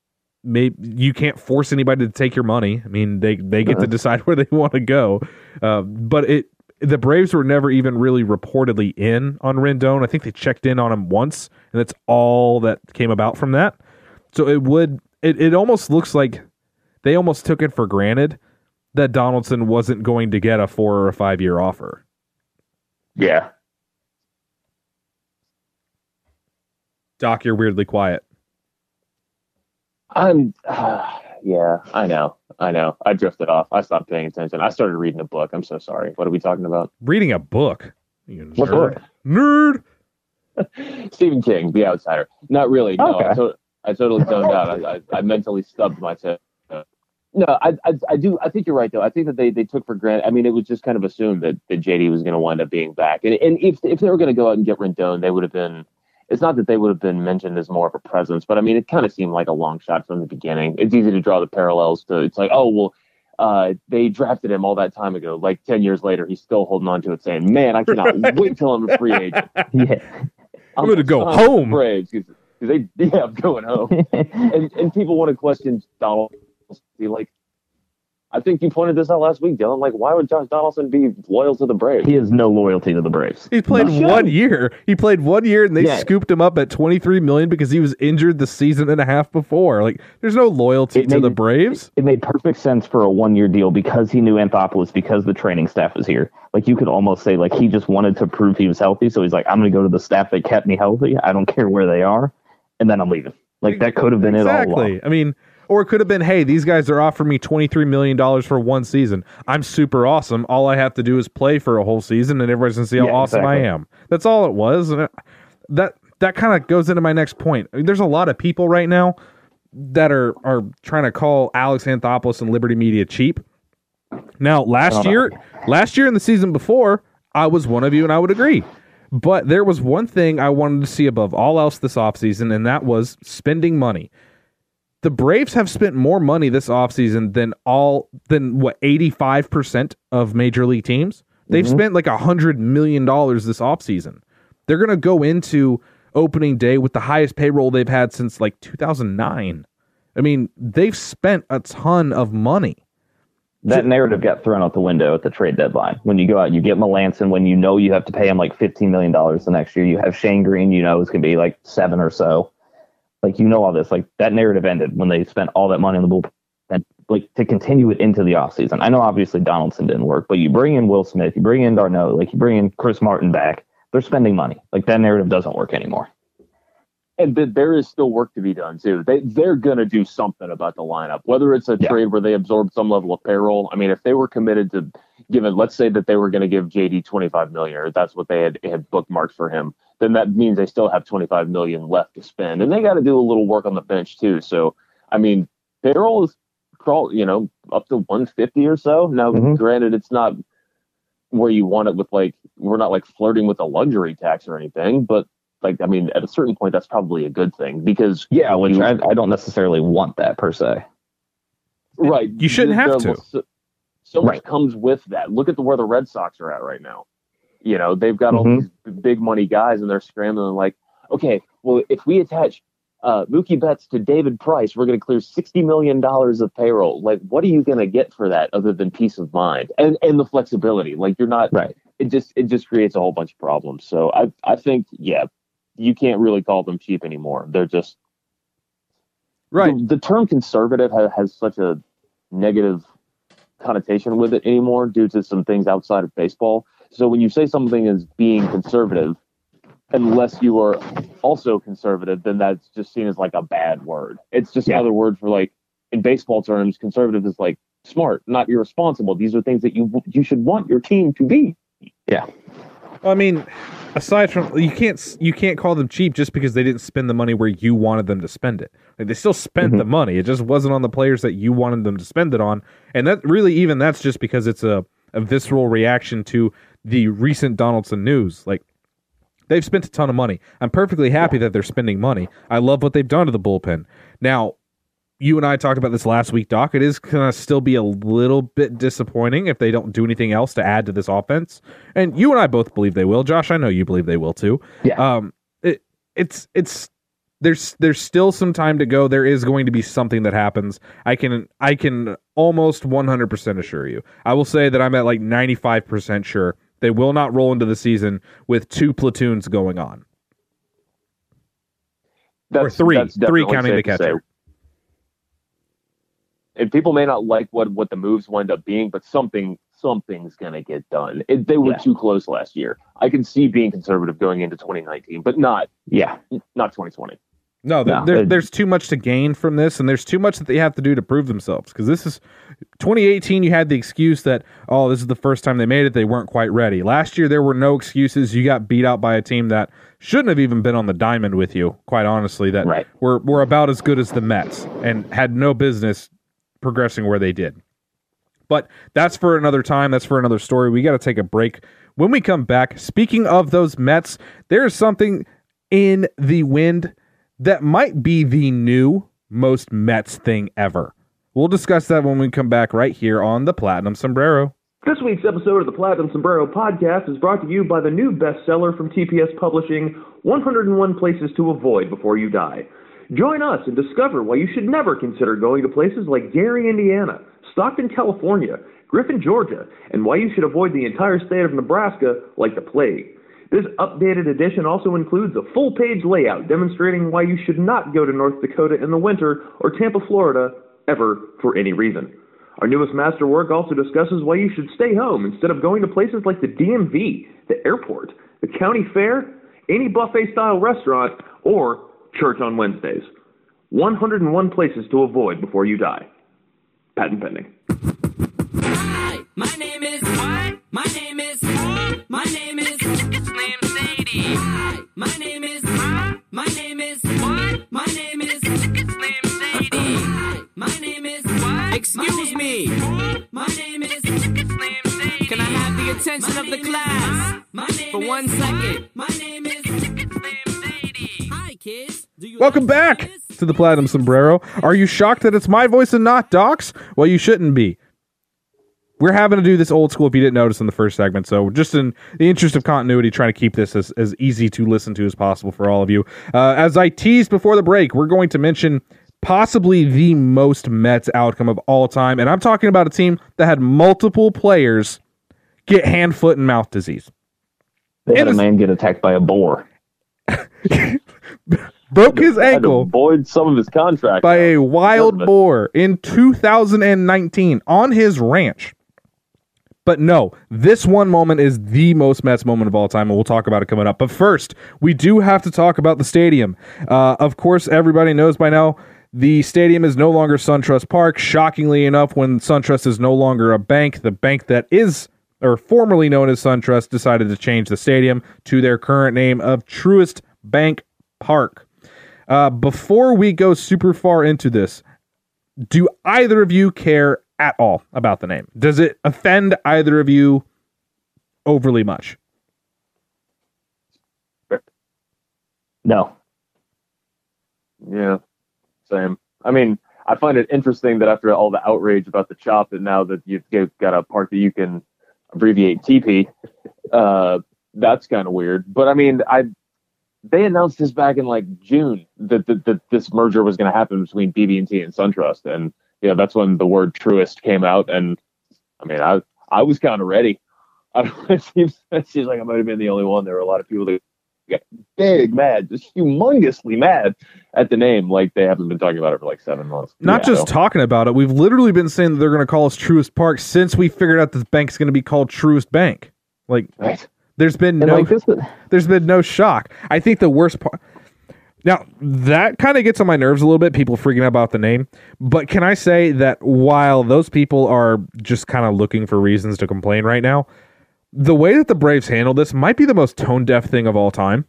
maybe you can't force anybody to take your money. I mean, they they get to decide where they want to go. Uh, but it the Braves were never even really reportedly in on Rendon. I think they checked in on him once, and that's all that came about from that. So it would it, it almost looks like they almost took it for granted that Donaldson wasn't going to get a four or a five year offer. yeah Doc, you're weirdly quiet. I'm, yeah, I know, I know. I drifted off. I stopped paying attention. I started reading a book. I'm so sorry. What are we talking about? Reading a book. You What nerd. book? Nerd. Stephen King, The Outsider. Not really. No, I, to- I totally zoned out. I, I, I mentally stubbed myself. No, I, I, I do. I think you're right, though. I think that they, they took for granted. I mean, it was just kind of assumed that, that JD was going to wind up being back. And, and if if they were going to go out and get Rendon, they would have been. It's not that they would have been mentioned as more of a presence, but I mean, it kind of seemed like a long shot from the beginning. It's easy to draw the parallels to. It's like, oh well, uh, they drafted him all that time ago. Like ten years later, he's still holding on to it, saying, "Man, I cannot wait till I'm a free agent." yeah I'm gonna go sign with the home. Braves because they yeah, I'm going home. and and people want to question Donald. Like, I think you pointed this out last week, Dylan. Like, why would Josh Donaldson be loyal to the Braves? he has no loyalty to the braves He played No. one year. He played one year, and they Yeah. scooped him up at twenty three million because he was injured the season and a half before. Like, there's no loyalty It to made the Braves. it made perfect sense for a one year deal because he knew Anthopoulos because the training staff was here. Like you could almost say like he just wanted to prove he was healthy, so he's like, I'm gonna go to the staff that kept me healthy. I don't care where they are, and then I'm leaving. Like that could have been it all along. exactly. I mean, Or it could have been, hey, these guys are offering me $23 million for one season. I'm super awesome. All I have to do is play for a whole season and everybody's going to see how Yeah, awesome I am. That's all it was. And that that kind of goes into my next point. There's a lot of people right now that are are trying to call Alex Anthopoulos and Liberty Media cheap. Now, last year, last year and the season before, I was one of you and I would agree. But there was one thing I wanted to see above all else this offseason, and that was spending money. The Braves have spent more money this offseason than all than what 85% of major league teams. They've mm-hmm. spent like a hundred million dollars this offseason. They're gonna go into opening day with the highest payroll they've had since like 2009. I mean, they've spent a ton of money. That narrative got thrown out the window at the trade deadline. When you go out, you get Melancon. When you know you have to pay him like fifteen million dollars the next year, you have Shane Greene. You know it's gonna be like seven or so. Like you know all this. Like that narrative ended when they spent all that money on the bullpen. And like to continue it into the offseason. I know obviously Donaldson didn't work, but you bring in Will Smith, you bring in d'Arnaud, like you bring in Chris Martin back. They're spending money. Like that narrative doesn't work anymore. And th- there is still work to be done too. They they're gonna do something about the lineup, whether it's a Yeah. trade where they absorb some level of payroll. I mean, if they were committed to giving, let's say that they were going to give JD twenty five million, or that's what they had had bookmarked for him, then that means they still have twenty five million left to spend, and they got to do a little work on the bench too. So, I mean, payroll is crawl, you know, up to one fifty or so. Now, Mhm. granted, it's not where you want it with like we're not like flirting with a luxury tax or anything, but like I mean, at a certain point, that's probably a good thing because Yeah, which you- I, I don't necessarily want that per se. right, You shouldn't there- have there to. was So, so much comes with that. Look at the where the Red Sox are at right now. You know, they've got all Mhm. these big money guys, and they're scrambling like, okay, well, if we attach uh, Mookie Betts to David Price, we're going to clear sixty million dollars of payroll. Like, what are you going to get for that other than peace of mind and and the flexibility? Like, you're not Right. it just it just creates a whole bunch of problems. So I I think yeah, you can't really call them cheap anymore. They're just Right. The, the term conservative has, has such a negative connotation with it anymore due to some things outside of baseball. So when you say something is being conservative, unless you are also conservative, then that's just seen as like a bad word. It's just Yeah. another word for like in baseball terms, conservative is like smart, not irresponsible. These are things that you you should want your team to be. I mean, aside from you can't you can't call them cheap just because they didn't spend the money where you wanted them to spend it. Like they still spent Mm-hmm. the money. It just wasn't on the players that you wanted them to spend it on. And that really even that's just because it's a, a visceral reaction to the recent Donaldson news. Like they've spent a ton of money. I'm perfectly happy that they're spending money. I love what they've done to the bullpen. Now, you and I talked about this last week, Doc. It is going to still be a little bit disappointing if they don't do anything else to add to this offense. And you and I both believe they will. Josh, I know you believe they will too. Yeah. Um, it, it's it's there's there's still some time to go. There is going to be something that happens. I can I can almost 100% assure you. I will say that I'm at like 95% sure they will not roll into the season with two platoons going on. or three, that's three counting the to say. Catcher. And people may not like what what the moves wind up being, but something something's gonna get done. It, they were Yeah. too close last year. I can see being conservative going into 2019, but not Yeah. not 2020. No, there, No, there- it- there's too much to gain from this, and there's too much that they have to do to prove themselves. Because this is 2018. You had the excuse that oh, this is the first time they made it; they weren't quite ready. Last year, there were no excuses. You got beat out by a team that shouldn't have even been on the diamond with you. Quite honestly, that Right. were were about as good as the Mets and had no business progressing where they did. But that's for another time. That's for another story. We got to take a break. When we come back, speaking of those Mets, there's something in the wind that might be the new most Mets thing ever. We'll discuss that when we come back right here on the Platinum Sombrero. This week's episode of the Platinum Sombrero podcast is brought to you by the new bestseller from TPS Publishing 101 Places to Avoid Before You Die. Join us and discover why you should never consider going to places like Gary, Indiana, Stockton, California, Griffin, Georgia, and why you should avoid the entire state of Nebraska like the plague. This updated edition also includes a full page layout demonstrating why you should not go to North Dakota in the winter or Tampa, Florida, ever for any reason. Our newest masterwork also discusses why you should stay home instead of going to places like the DMV, the airport, the county fair, any buffet style restaurant, or church on Wednesdays. 101 places to avoid before you die. Patent pending. Hi, My name is what? My name is my name is Slim Sadie. Hi. My name is my name is what? My name is Slim Sadie. Hi. My name is what? Excuse me. My name is Slim Sadie. Can I have the attention of the class for one second? My name is Slim Sadie. Hi kids. Welcome back to the Platinum Sombrero. Are you shocked that it's my voice and not Doc's? Well, you shouldn't be. We're having to do this old school if you didn't notice in the first segment. So, just in the interest of continuity, trying to keep this as, as easy to listen to as possible for all of you. Uh, as I teased before the break, we're going to mention possibly the most Mets outcome of all time. And I'm talking about a team that had multiple players get hand, foot, and mouth disease. They had It a man get attacked by a boar. Broke his ankle. void some of his contract by a wild because of it. boar in 2019 on his ranch. But no, this one moment is the most Mets moment of all time, and we'll talk about it coming up. But first, we do have to talk about the stadium. Uh, of course, everybody knows by now the stadium is no longer SunTrust Park. Shockingly enough, when SunTrust is no longer a bank, the bank that is or formerly known as SunTrust decided to change the stadium to their current name of Truist Bank Park. Uh, before we go super far into this, do either of you care at all about the name? Does it offend either of you overly much? No. Yeah, same. I mean, I find it interesting that after all the outrage about the chop, and now that you've got a part that you can abbreviate TP, uh, that's kind of weird. But I mean, I they announced this back in like June that that, that this merger was going to happen between BB&T and SunTrust, and you know that's when the word Truist came out, and I mean, I I was kind of ready. I don't, it seems it seems like I might have been the only one. There were a lot of people that got big mad, just humongously mad at the name, like they haven't been talking about it for like seven months. Not Yeah, just talking about it. We've literally been saying that they're going to call us Truist Park since we figured out this bank's going to be called Truist Bank. Like, right. There's been And no, like this, there's been no shock. I think the worst part. Now that kind of gets on my nerves a little bit. People freaking out about the name, but can I say that while those people are just kind of looking for reasons to complain right now, the way that the Braves handle this might be the most tone deaf thing of all time.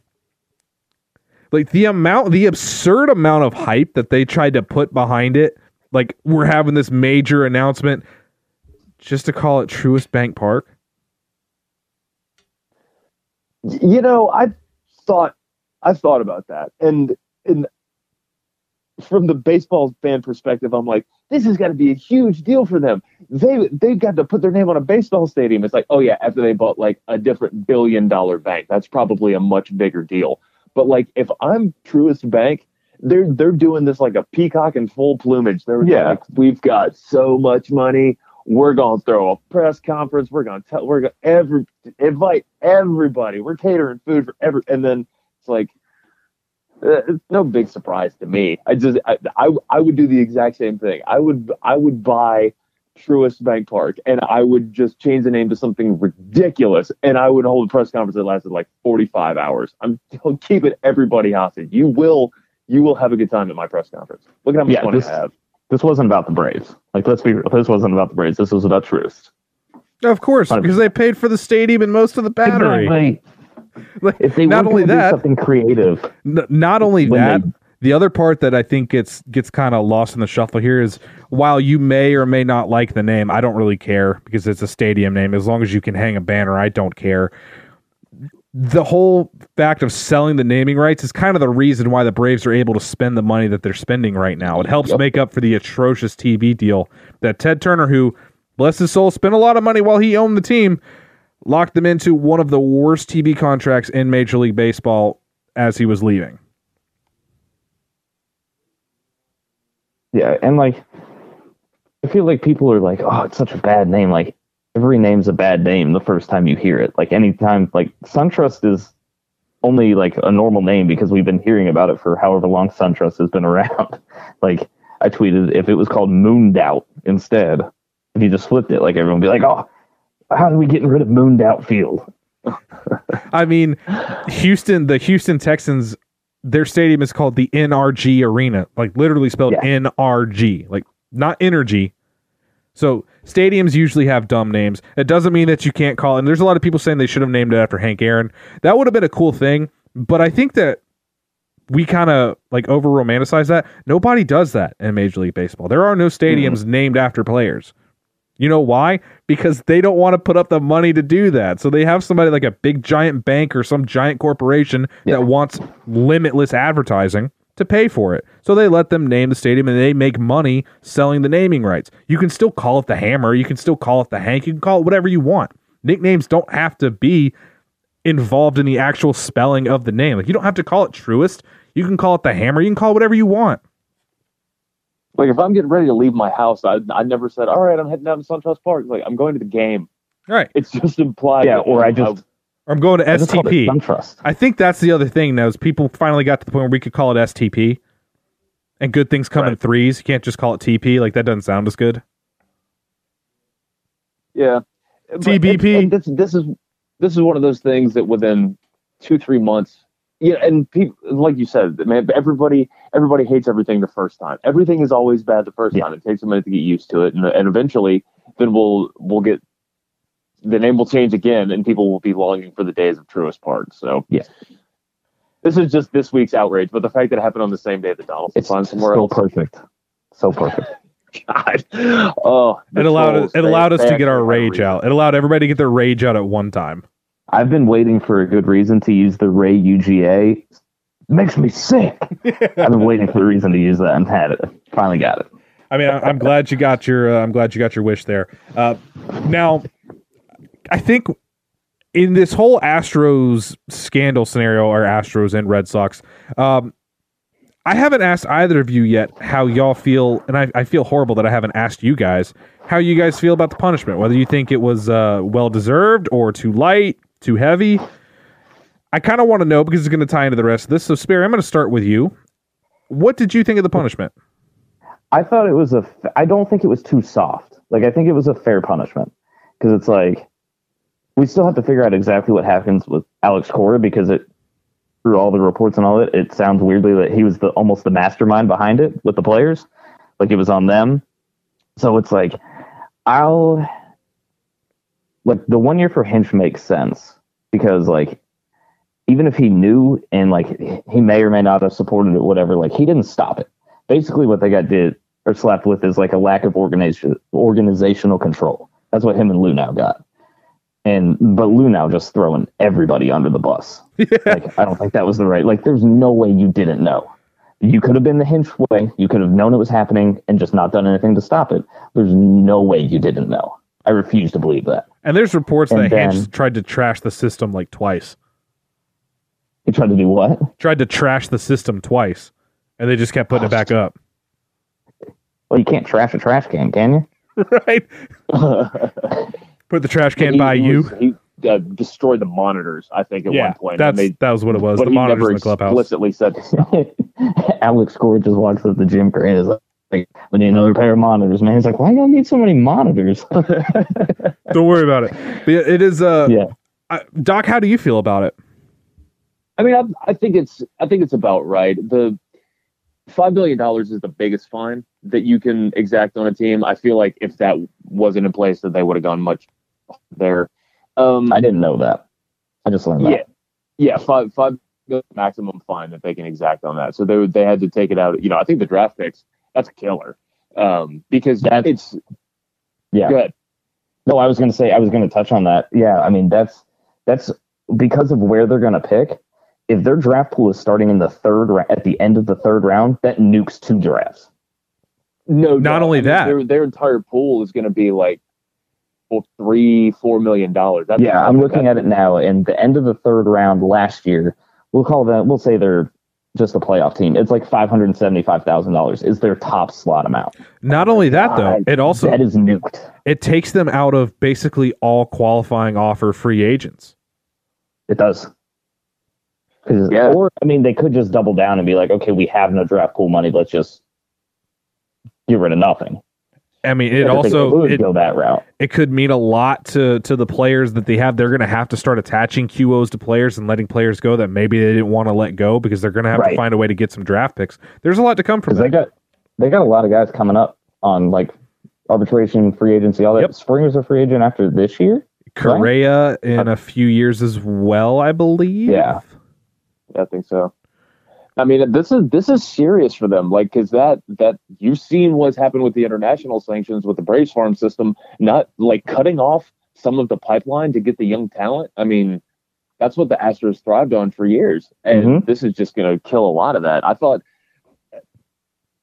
Like the amount, the absurd amount of hype that they tried to put behind it. Like we're having this major announcement just to call it Truist Bank Park. You know, I thought I thought about that, and and from the baseball fan perspective, I'm like, this has got to be a huge deal for them. They they got to put their name on a baseball stadium. It's like, oh yeah, after they bought like a different billion dollar bank, that's probably a much bigger deal. But like, if I'm Truist Bank, they're they're doing this like a peacock in full plumage. They're Yeah. like, we've got so much money. We're gonna throw a press conference. We're gonna tell. We're gonna every invite everybody. We're catering food for every. And then it's like, uh, it's no big surprise to me. I just I, I I would do the exact same thing. I would I would buy Truist Bank Park and I would just change the name to something ridiculous and I would hold a press conference that lasted like 45 hours. I'm keeping everybody hostage. You will you will have a good time at my press conference. Look at how much Yeah, fun this- I have. This wasn't about the Braves. Like, let's be real. This wasn't about the Braves. This was about Truist. Of course, Hundred because they paid for the stadium and most of the battery. Exactly. Like, If they not only gonna do that, something creative, N- not only that, they- the other part that I think gets gets kind of lost in the shuffle here is while you may or may not like the name, I don't really care because it's a stadium name. As long as you can hang a banner, I don't care. The whole fact of selling the naming rights is kind of the reason why the Braves are able to spend the money that they're spending right now. It helps make up for the atrocious TV deal that Ted Turner, who bless his soul, spent a lot of money while he owned the team, locked them into one of the worst TV contracts in Major League Baseball as he was leaving. yeah, and like, I feel like people are like, "Oh, it's such a bad name." Like, every name's a bad name the first time you hear it. Like, anytime, like SunTrust is only like a normal name because we've been hearing about it for however long SunTrust has been around. like, I tweeted if it was called Moondoubt instead, if you just flipped it, like everyone would be like, "Oh, how are we getting rid of Moondoubt Field?" I mean, Houston, the Houston Texans their stadium is called the NRG Arena, like literally spelled Yeah. NRG, like not energy. So stadiums usually have dumb names. It doesn't mean that you can't call it. And there's a lot of people saying they should have named it after Hank Aaron. That would have been a cool thing, but I think that we kind of like over romanticize that. Nobody does that in Major League Baseball. There are no stadiums mm-hmm. named after players. You know why? Because they don't want to put up the money to do that. So they have somebody like a big giant bank or some giant corporation that wants limitless advertising to pay for it. So they let them name the stadium and they make money selling the naming rights. You can still call it the Hammer, you can still call it the Hank, you can call it whatever you want. Nicknames don't have to be involved in the actual spelling of the name. Like you don't have to call it Truist. You can call it the Hammer, you can call it whatever you want. Like if I'm getting ready to leave my house, I I never said, "All right, I'm heading down to SunTrust Park." Like I'm going to the game. Right. It's just implied. Yeah, or I I'm- just Or I'm going to I just called it STP. I think that's the other thing now is people finally got to the point where we could call it STP. And good things come in threes. You can't just call it TP. Like that doesn't sound as good. Yeah. TBP. This this is this is one of those things that within two three months, yeah, and people like you said, man, everybody everybody hates everything the first time. Everything is always bad the first Yeah. time. It takes a minute to get used to it, and and eventually, then we'll we'll get the name will change again, and people will be longing for the days of Truist Park. So Yeah. This is just this week's outrage, but the fact that it happened on the same day that Donaldson It's signed somewhere so else, perfect. So perfect. God, oh, It allowed us it allowed us to get our actually had a rage out. It allowed everybody to get their rage out at one time. I've been waiting for a good reason to use the Ray UGA. Makes me sick. I've been waiting for a reason to use that and had it. Finally got it. I mean, I, I'm glad you got your. Uh, I'm glad you got your wish there. Uh, now, I think in this whole Astros scandal scenario, or Astros and Red Sox, um, I haven't asked either of you yet how y'all feel, and I, I feel horrible that I haven't asked you guys how you guys feel about the punishment. Whether you think it was uh, well deserved or too light, too heavy. I kind of want to know because it's going to tie into the rest of this. So, Spear, I'm going to start with you. What did you think of the punishment? I thought it was a. I don't think it was too soft. Like I think it was a fair punishment because it's like we still have to figure out exactly what happens with Alex Cora because it through all the reports and all that it sounds weirdly that he was the almost the mastermind behind it with the players, like it was on them. So it's like I'll like the one year for Hinch makes sense because like even if he knew and like he may or may not have supported it, whatever, like he didn't stop it basically what they got did or slapped with is like a lack of organization organizational control. That's what him and Luhnow got. And but Luhnow just throwing everybody under the bus. Like I don't think that was the right. Like there's no way you didn't know. You could have been the Hinch way. You could have known it was happening and just not done anything to stop it. There's no way you didn't know. I refuse to believe that. And there's reports And that then- Hinch tried to trash the system like twice. He tried to do what? Tried to trash the system twice, and they just kept putting it back up. Well, you can't trash a trash can, can you? right? Put the trash can He- by he you. was- he uh, destroyed the monitors, I think, at yeah, one point. that's they, that was what it was. The he monitors never in the clubhouse. explicitly said to stop. Alex Cora just walks up to Jim Crane is like, we need another pair of monitors, man. He's like, why do y'all need so many monitors? Don't worry about it. But yeah, it is. Uh, yeah. I, Doc, how do you feel about it? I mean, I, I think it's I think it's about right. The five million dollars is the biggest fine that you can exact on a team. I feel like if that wasn't in place, that they would have gone much there. Um, I didn't know that. I just learned yeah, that. yeah, five five maximum fine that they can exact on that. So they would- they had to take it out. You know, I think the draft picks that's a killer um, because That- it's Yeah. good. No, I was going to say, I was going to touch on that. Yeah. I mean, that's, that's because of where they're going to pick. If their draft pool is starting in the third, ra- at the end of the third round, that nukes two drafts. No, Not doubt. only I mean, that- their their entire pool is going to be like well, three four million dollars. Yeah. I'm looking at it now. And the end of the third round last year, we'll call that, we'll say they're just a playoff team. It's like $575,000 is their top slot amount. Not only that though, it also that is nuked. it takes them out of basically all qualifying offer free agents. It does. 'Cause- Yeah. Or I mean, they could just double down and be like, okay, we have no draft pool money. Let's just get rid of nothing. I mean, it also it, go that route. it could mean a lot to to the players that they have. They're going to have to start attaching QOs to players and letting players go that maybe they didn't want to let go because they're going to have to find a way to get some draft picks. There's a lot to come from that. they got they got a lot of guys coming up on like arbitration, free agency, all that. Yep. Springer's a free agent after this year. Correa in a few years as well, I believe. Yeah. I think so. I mean, this is this is serious for them. Like, because that that you've seen what's happened with the international sanctions with the Braves farm system, not like cutting off some of the pipeline to get the young talent. I mean, that's what the Astros thrived on for years, and Mhm. this is just going to kill a lot of that. I thought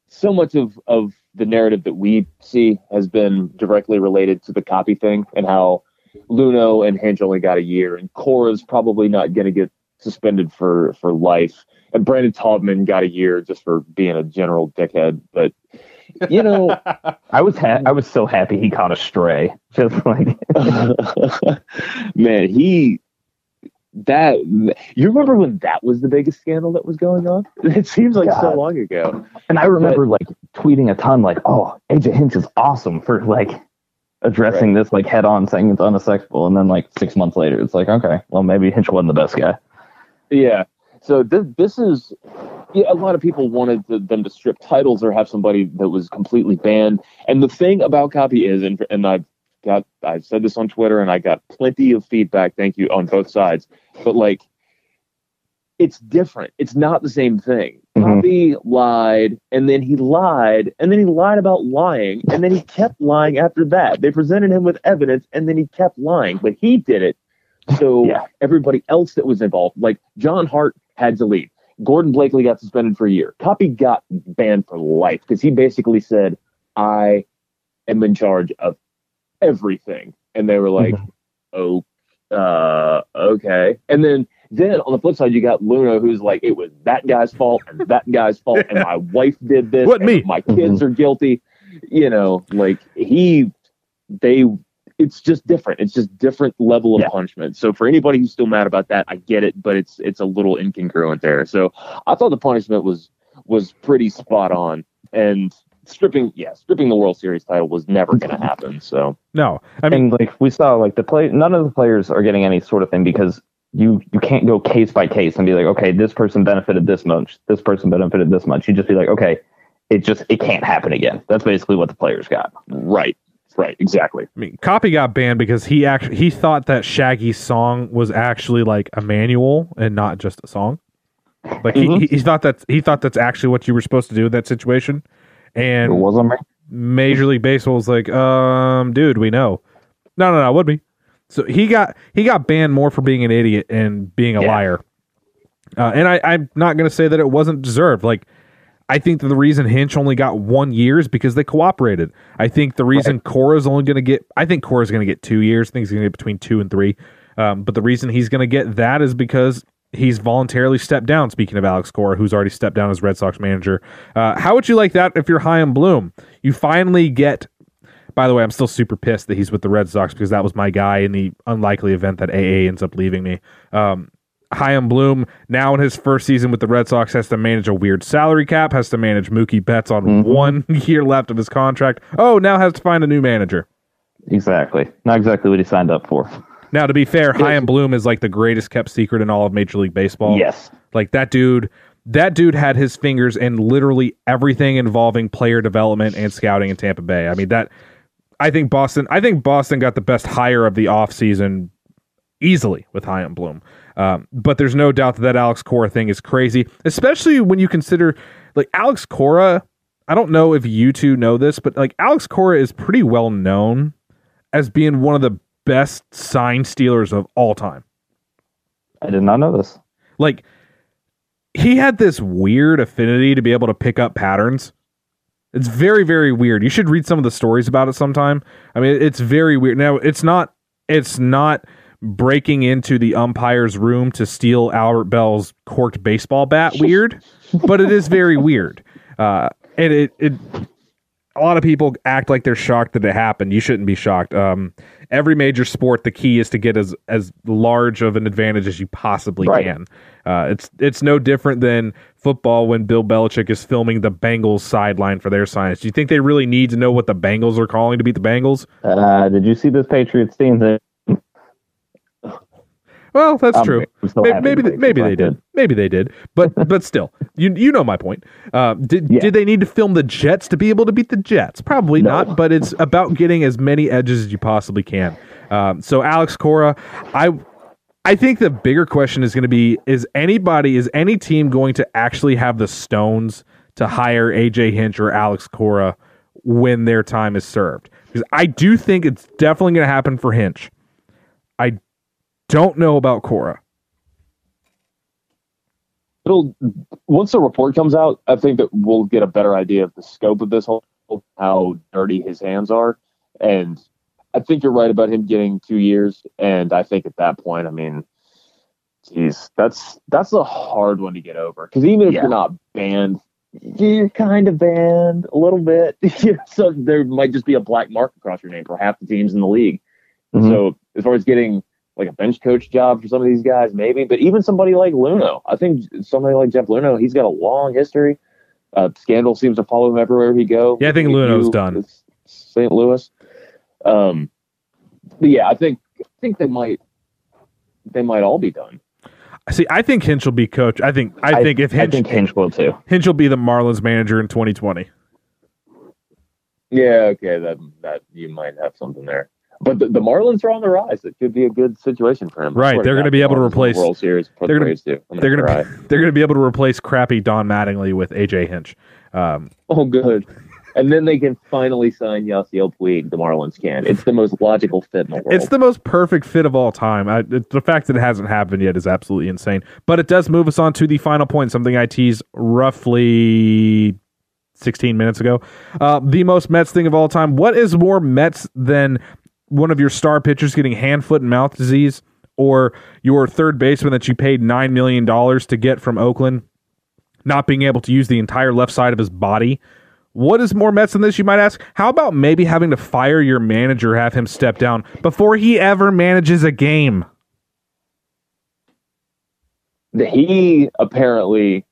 so much of of the narrative that we see has been directly related to the Coppy thing and how Luhnow and Hinch only got a year, and Cora's probably not going to get suspended for for life. And Brandon Taubman got a year just for being a general dickhead. But you know, I was ha- I was so happy he caught a stray. Just like man, he that you remember when that was the biggest scandal that was going on? It seems like so long ago. and I remember like tweeting a ton like, "Oh, AJ Hinch is awesome for like addressing this like head on, saying it's unsexual And then like six months later, it's like, okay, well maybe Hinch wasn't the best guy. Yeah. So this this is yeah, a lot of people wanted to, them to strip titles or have somebody that was completely banned. And the thing about Coppy is, and and I've got I've said this on Twitter, and I got plenty of feedback. Thank you on both sides. But like, it's different. It's not the same thing. Mhm. Coppy lied, and then he lied, and then he lied about lying, and then he kept lying after that. They presented him with evidence, and then he kept lying, but he did it. So Yeah. everybody else that was involved, like John Hart, had to leave. Gordon Blakeley got suspended for a year. Coppy got banned for life because he basically said, "I am in charge of everything," and they were like, "Oh, uh, okay." And then then on the flip side, you got Luhnow, who's like, "It was that guy's fault and that guy's fault, and my wife did this. What, and me? My kids are guilty." You know, like he, they it's just different. It's just different level of Yeah. punishment. So for anybody who's still mad about that, I get it, but it's it's a little incongruent there. So I thought the punishment was was pretty spot on. And stripping, yeah, stripping the World Series title was never going to mm-hmm. happen. So No, I mean, and like we saw, like the play, none of the players are getting any sort of thing because you you can't go case by case and be like, okay, this person benefited this much, this person benefited this much. You just be like, okay, it just it can't happen again. That's basically what the players got. right, right, exactly. I mean, Coppy got banned because he actually he thought that Shaggy's song was actually like a manual and not just a song. Like he, he, he thought that he thought that's actually what you were supposed to do in that situation, It and wasn't me. Major League Baseball was like, um, dude, we know. No, no, no, would be. So he got he got banned more for being an idiot and being a Yeah. liar. Uh, and I, I'm not going to say that it wasn't deserved. Like, I think that the reason Hinch only got one year is because they cooperated. I think the reason Cora's only going to get, I think Cora's going to get two years. I think he's going to get between two and three. Um, but the reason he's going to get that is because he's voluntarily stepped down. Speaking of Alex Cora, who's already stepped down as Red Sox manager, uh, how would you like that if you're Chaim Bloom? You finally get. By the way, I'm still super pissed that he's with the Red Sox because that was my guy in the unlikely event that AA ends up leaving me. Um, Chaim Bloom now in his first season with the Red Sox has to manage a weird salary cap, has to manage Mookie Betts on mm-hmm. one year left of his contract. Oh, now has to find a new manager. Exactly. Not exactly what he signed up for. Now, to be fair, Chaim Bloom is like the greatest kept secret in all of Major League Baseball. Yes. Like that dude, that dude had his fingers in literally everything involving player development and scouting in Tampa Bay. I mean that I think Boston I think Boston got the best hire of the offseason easily with Chaim Bloom. Um, but there's no doubt that that Alex Cora thing is crazy, especially when you consider like Alex Cora. I don't know if you two know this, but like Alex Cora is pretty well known as being one of the best sign stealers of all time. I did not know this. Like he had this weird affinity to be able to pick up patterns. It's very very weird. You should read some of the stories about it sometime. I mean, it's very weird. Now, it's not it's not breaking into the umpire's room to steal Albert Belle's corked baseball bat weird, but it is very weird. Uh and it it a lot of people act like they're shocked that it happened. You shouldn't be shocked. Um, every major sport, the key is to get as as large of an advantage as you possibly Right. can. Uh, it's it's no different than football when Bill Belichick is filming the Bengals sideline for their science. Do you think they really need to know what the Bengals are calling to beat the Bengals? Uh, did you see this Patriots team thing? Well, that's I'm- true. Maybe maybe the they, maybe they did. Maybe they did. But but still, you you know my point. Uh, did Yeah. did they need to film the Jets to be able to beat the Jets? Probably No. not. But it's about getting as many edges as you possibly can. Um, so Alex Cora, I I think the bigger question is going to be: Is anybody, is any team going to actually have the stones to hire AJ Hinch or Alex Cora when their time is served? Because I do think it's definitely going to happen for Hinch. I don't know about Cora. it'll once the report comes out, I think that we'll get a better idea of the scope of this whole how dirty his hands are. And I think you're right about him getting two years. And I think at that point, I mean, geez, that's that's a hard one to get over. Because even if Yeah. you're not banned, you're kind of banned a little bit. so there might just be a black mark across your name for half the teams in the league. Mhm. So as far as getting like a bench coach job for some of these guys, maybe, but even somebody like Luhnow, I think somebody like Jeff Luhnow, he's got a long history. Uh, scandal seems to follow him everywhere he go. Yeah, I think Luhnow's done. St. Louis. Um, but yeah, I think I think they might they might all be done. See, I think Hinch will be coach. I think I, think if I Hinch, think Hinch will too. Hinch will be the Marlins manager in 2020. Yeah, okay, that that you might have something there. But the, the Marlins are on the rise. It could be a good situation for him. Right, they're gonna be able to Marlins win the replace- World Series. they're do. I'm They're gonna be, they're gonna be able to replace crappy Don Mattingly with AJ Hinch. Um, Oh, good. And then they can finally sign Yasiel Puig. The Marlins can. It's the most logical fit in the world. it's the most perfect fit of all time. I, the fact that it hasn't happened yet is absolutely insane. But it does move us on to the final point, something I teased roughly 16 minutes ago. Uh, the most Mets thing of all time. What is more Mets than one of your star pitchers getting hand, foot, and mouth disease, or your third baseman that you paid $9 million to get from Oakland not being able to use the entire left side of his body? What is more Mets than this, you might ask? How about maybe having to fire your manager, have him step down before he ever manages a game? he apparently,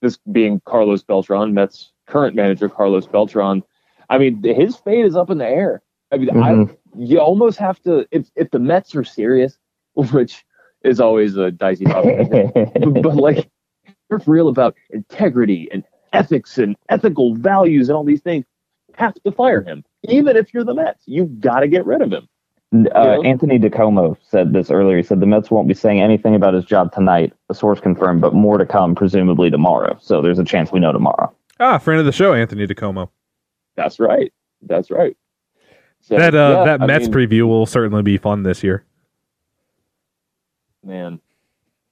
this being Carlos Beltran, Mets current manager Carlos Beltran. I mean, his fate is up in the air. I mean, Mhm. I you almost have to if if the Mets are serious, which is always a dicey topic. but, but like you're real about integrity and ethics and ethical values and all these things, have to fire him. Even if you're the Mets, you've got to get rid of him. Uh, Yeah. Anthony DiComo said this earlier. He said the Mets won't be saying anything about his job tonight. A source confirmed, but more to come, presumably tomorrow. So there's a chance we know tomorrow. Ah, friend of the show, Anthony DiComo. That's right. That's right. So, That uh, yeah, that I Mets mean, preview will certainly be fun this year. man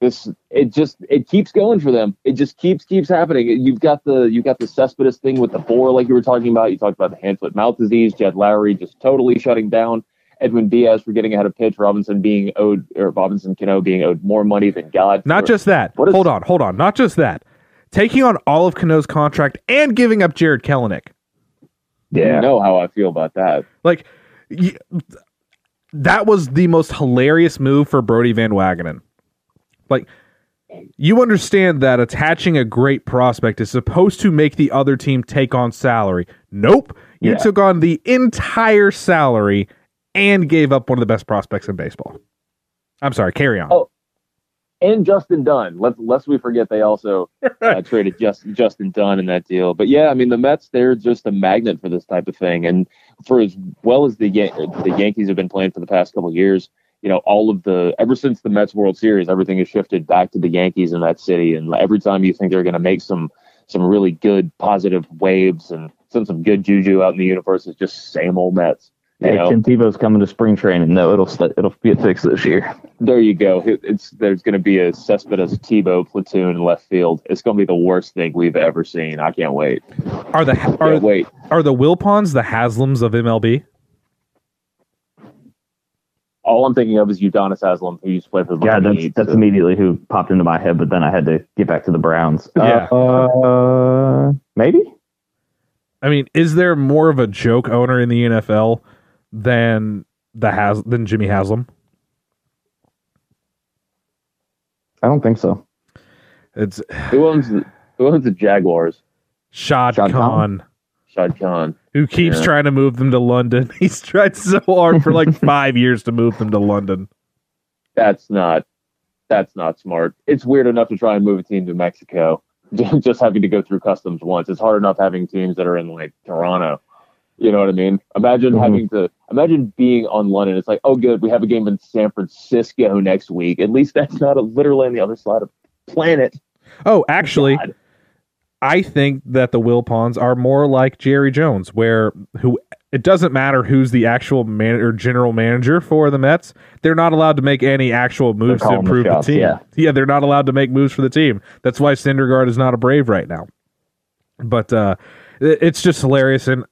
this it just it keeps going for them it just keeps keeps happening you've got the you've got the cespedes thing with the four like you were talking about you talked about the hand foot mouth disease jed lowrie just totally shutting down edwin diaz for getting ahead of pitch robinson being owed or robinson cano being owed more money than god Not for- just that. What is- hold on, hold on. Not just that. Taking on all of Cano's contract and giving up Jarred Kelenic. you know how i feel about that Like, y- that was the most hilarious move for Brodie Van Wagenen. Like, you understand that attaching a great prospect is supposed to make the other team take on salary. Nope. You Yeah. took on the entire salary and gave up one of the best prospects in baseball. I'm sorry, carry on. Oh, and Justin Dunn. Let's lest we forget they also uh, traded just Justin Dunn in that deal. But yeah, I mean the Mets they're just a magnet for this type of thing, and for as well as the Yan- the Yankees have been playing for the past couple of years, you know all of the ever since the Mets World Series, everything has shifted back to the Yankees in that city, and every time you think they're going to make some some really good positive waves and send some good juju out in the universe, it's just same old Mets. You Hey, know? Tim Tebow's coming to spring training. No, it'll it'll get fixed this year. There you go. It's there's going to be a Cespedes Tebow platoon in left field. It's going to be the worst thing we've ever seen. I can't wait. Are the are, Can't wait. are the Wilpons the Haslams of MLB? All I'm thinking of is Udonis Haslem, who used to play for the Yeah, Miami that's Heat, that's so- immediately who popped into my head, but then I had to get back to the Browns. Yeah. Uh, maybe. I mean, is there more of a joke owner in the NFL than the has than Jimmy Haslam? I don't think so. It's Who owns the, who owns the Jaguars? Shad, Shad Khan, Khan? Shad Khan. who keeps Yeah. trying to move them to London. He's tried so hard for like five years to move them to London. That's not that's not smart. It's weird enough to try and move a team to Mexico. Just having to go through customs once. It's hard enough having teams that are in like Toronto. You know what I mean? Imagine Mhm. having to imagine being on London. It's like, oh good, we have a game in San Francisco next week. At least that's not a, literally on the other side of the planet. Oh, actually, God. I think that the Wilpons are more like Jerry Jones, where who it doesn't matter who's the actual man or general manager for the Mets. They're not allowed to make any actual moves to calling the improve the, team. yeah. yeah, they're not allowed to make moves for the team. That's why Syndergaard is not a Brave right now. But uh, it's just hilarious, and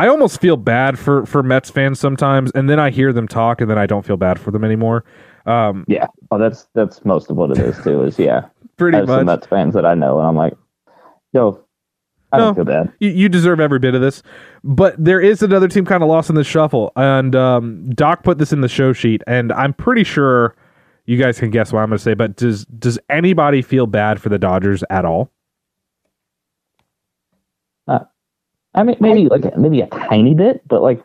I almost feel bad for for Mets fans sometimes, and then I hear them talk, and then I don't feel bad for them anymore. Um, Yeah. Oh, that's that's most of what it is too. Is yeah. pretty I have some much. Mets fans that I know, and I'm like, yo, I No. don't feel bad. you, you deserve every bit of this. But there is another team kind of lost in the shuffle, and um, Doc put this in the show sheet, and I'm pretty sure you guys can guess what I'm going to say. But does does anybody feel bad for the Dodgers at all? I mean, maybe like maybe a tiny bit, but like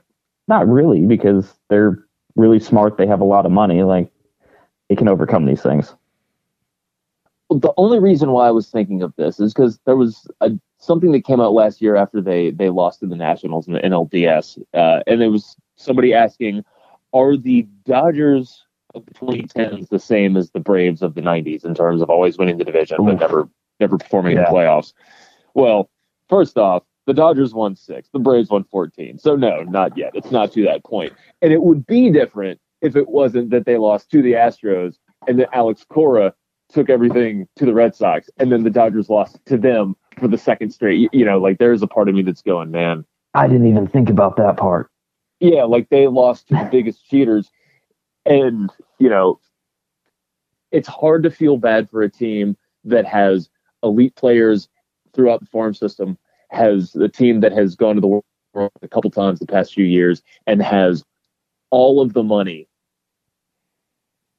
not really because they're really smart. They have a lot of money. Like they can overcome these things. the only reason why I was thinking of this is because there was a, something that came out last year after they they lost to the Nationals in the NLDS, uh, and it was somebody asking, "Are the Dodgers of the 2010s the same as the Braves of the 90s in terms of always winning the division but never never performing in the playoffs?" Well, first off, the Dodgers won six, the Braves won 14, so no, not yet. It's not to that point. and it would be different if it wasn't that they lost to the Astros and then Alex Cora took everything to the Red Sox, and then the Dodgers lost to them for the second straight. You, you know, like there's a part of me that's going, man, I didn't even think about that part. yeah, like they lost to the biggest cheaters, and you know, it's hard to feel bad for a team that has elite players throughout the farm system, has a team that has gone to the world a couple times the past few years, and has all of the money.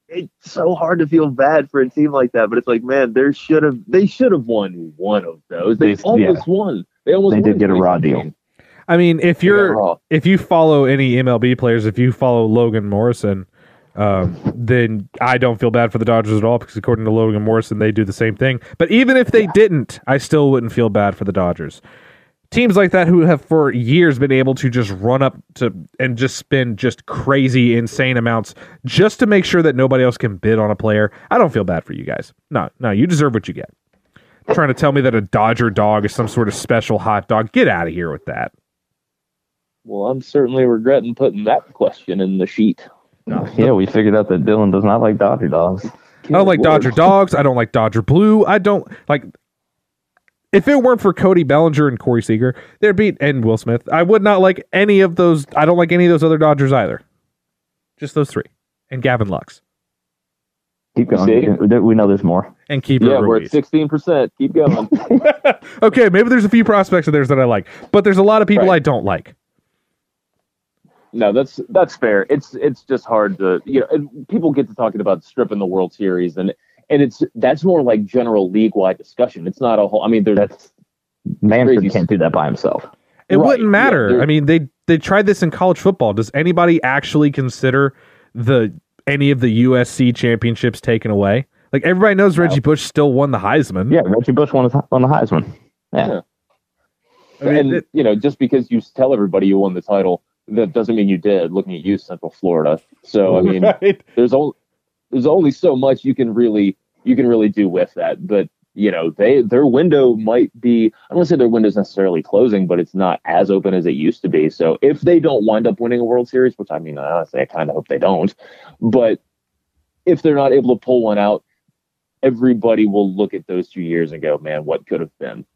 It's so hard to feel bad for a team like that, but it's like, man, there should have they should have won one of those. They They- almost won. They almost They won did get a raw 2016. I mean, if you're if you follow any MLB players, if you follow Logan Morrison, um, then I don't feel bad for the Dodgers at all because according to Logan Morrison, they do the same thing. But even if they didn't, I still wouldn't feel bad for the Dodgers. Teams like that who have for years been able to just run up to and just spend just crazy, insane amounts just to make sure that nobody else can bid on a player. I don't feel bad for you guys. No, no, you deserve what you get. Trying to tell me that a Dodger dog is some sort of special hot dog. Get out of here with that. Well, I'm certainly regretting putting that question in the sheet. No, Yeah, we figured out that Dylan does not like Dodger dogs. I don't like Dodger dogs. I don't like Dodger blue. I don't like. If it weren't for Cody Bellinger and Corey Seager, there'd be and Will Smith. I would not like any of those. I don't like any of those other Dodgers either. Just those three and Gavin Lux Keep going. We- We know there's more. and Keeper yeah, we're at sixteen percent. Keep going. okay, maybe there's a few prospects of theirs that I like, but there's a lot of people Right. I don't like. no, that's that's fair. It's it's just hard to you know. And people get to talking about stripping the World Series, and and it's that's more like general league wide discussion. It's not a whole. I mean, there's That's Manfred Crazy. can't do that by himself. It Right, wouldn't matter. they're- I mean, they they tried this in college football. Does anybody actually consider the any of the USC championships taken away? Like everybody knows Reggie Bush still won the Heisman. Yeah, Reggie Bush won his- on the Heisman. Yeah. Yeah. I mean, and it- you know, just because you tell everybody you won the title, that doesn't mean you did. Looking at you, Central Florida. So I mean, right? there's only there's only so much you can really you can really do with that. But you know, they their window might be I don't want to say their window's necessarily closing, but it's not as open as it used to be. So if they don't wind up winning a World Series, which I mean, honestly, I kind of hope they don't, but if they're not able to pull one out, everybody will look at those two years and go, "Man, what could have been."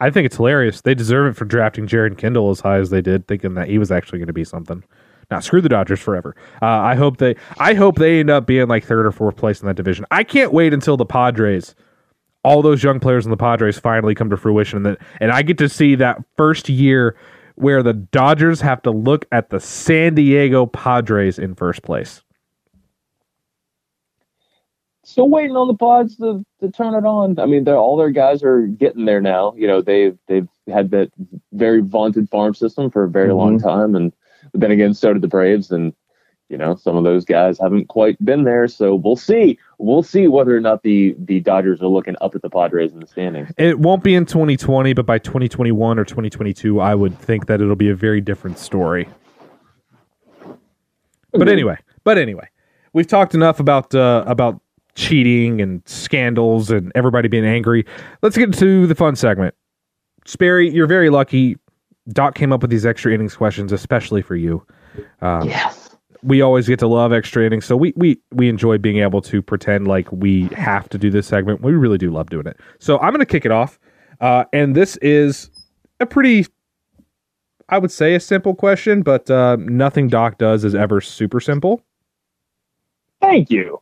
I think it's hilarious. They deserve it for drafting Jeren Kendall as high as they did, thinking that he was actually going to be something. Now, screw the Dodgers forever. Uh, I hope they, I hope they end up being like third or fourth place in that division. I can't wait until the Padres all those young players in the Padres finally come to fruition, and that, and I get to see that first year where the Dodgers have to look at the San Diego Padres in first place. Still waiting on the pods to, to turn it on. I mean, they're, all their guys are getting there now. You know, they've they've had that very vaunted farm system for a very long time, and then again, so did the Braves, and you know, some of those guys haven't quite been there. So we'll see. We'll see whether or not the the Dodgers are looking up at the Padres in the standings. It won't be in 2020, but by 2021 or 2022, I would think that it'll be a very different story. But anyway, but anyway, we've talked enough about uh, about cheating and scandals and everybody being angry. Let's get to the fun segment. Sperry, you're very lucky. Doc came up with these extra innings questions, especially for you. Um, Yes. we always get to love extra innings, so we we we enjoy being able to pretend like we have to do this segment. We really do love doing it. So I'm going to kick it off, uh, and this is a pretty, I would say, a simple question, but uh, nothing Doc does is ever super simple. Thank you.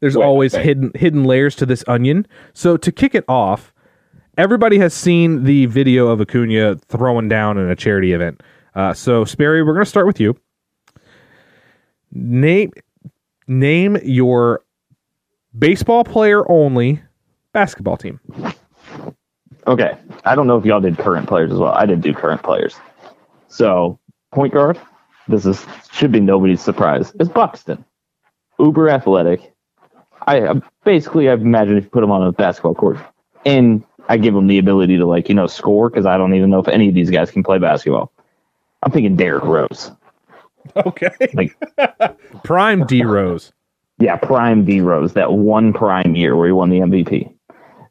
There's Wait, always okay. hidden hidden layers to this onion. So to kick it off, everybody has seen the video of Acuna throwing down in a charity event. Uh, so Sperry, we're going to start with you. Name name your baseball player only basketball team. Okay. I don't know if y'all did current players as well. I did do current players. So point guard. This is should be nobody's surprise. Is Buxton uber athletic? I- basically I imagine if you put him on a basketball court, and I give them the ability to like you know score because I don't even know if any of these guys can play basketball. I'm thinking Derrick Rose. Okay. Like Prime D Rose. Yeah, prime D Rose, that one prime year where he won the MVP.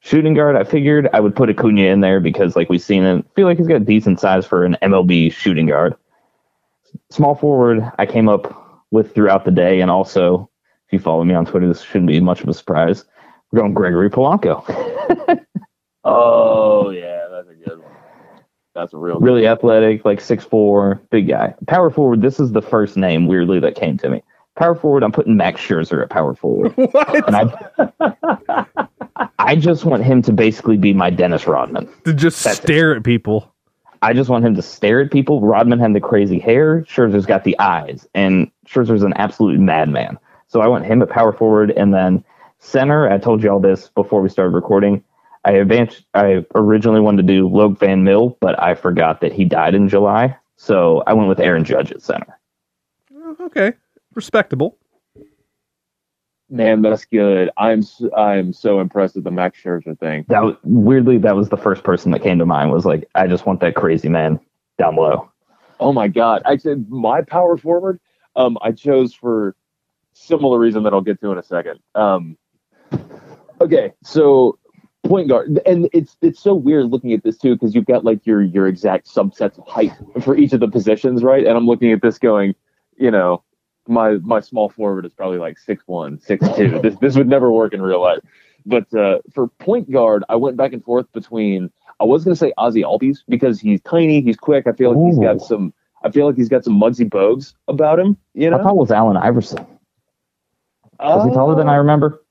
Shooting guard, I figured I would put Acuna in there because, like we've seen, it, I feel like he's got decent size for an MLB shooting guard. Small forward, I came up with throughout the day, and also, if you follow me on Twitter, this shouldn't be much of a surprise. We're going Gregory Polanco. Oh yeah, that's a good one. That's a real good really athletic, like six four, big guy. Power forward, this is the first name, weirdly, that came to me. Power forward, I'm putting Max Scherzer at power forward. What? And I, I just want him to basically be my Dennis Rodman. To just That's it. stare at people. I just want him to stare at people. Rodman had the crazy hair. Scherzer's got the eyes, and Scherzer's an absolute madman. So I want him at power forward, and then center. I told you all this before we started recording. I advanced. I originally wanted to do Loek Van Mil, but I forgot that he died in July. So I went with Aaron Judge at center. Okay. Respectable. man. That's good. I'm s- I'm so impressed with the Max Scherzer thing. That was, weirdly, that was the first person that came to mind. Was like, I just want that crazy man down below. Oh my god! I said my power forward. Um, I chose for similar reason that I'll get to in a second. Um, okay, so point guard, and it's it's so weird looking at this too because you've got like your your exact subsets of height for each of the positions, right? And I'm looking at this going, you know, my my small forward is probably like six one, six two. this this would never work in real life. But uh, for point guard, I went back and forth between. I was going to say Ozzie Albies because he's tiny, he's quick. I feel like he's got some. I feel like he's got some Muggsy Bogues about him. You know, I know, thought it was Allen Iverson. Was he taller than I remember?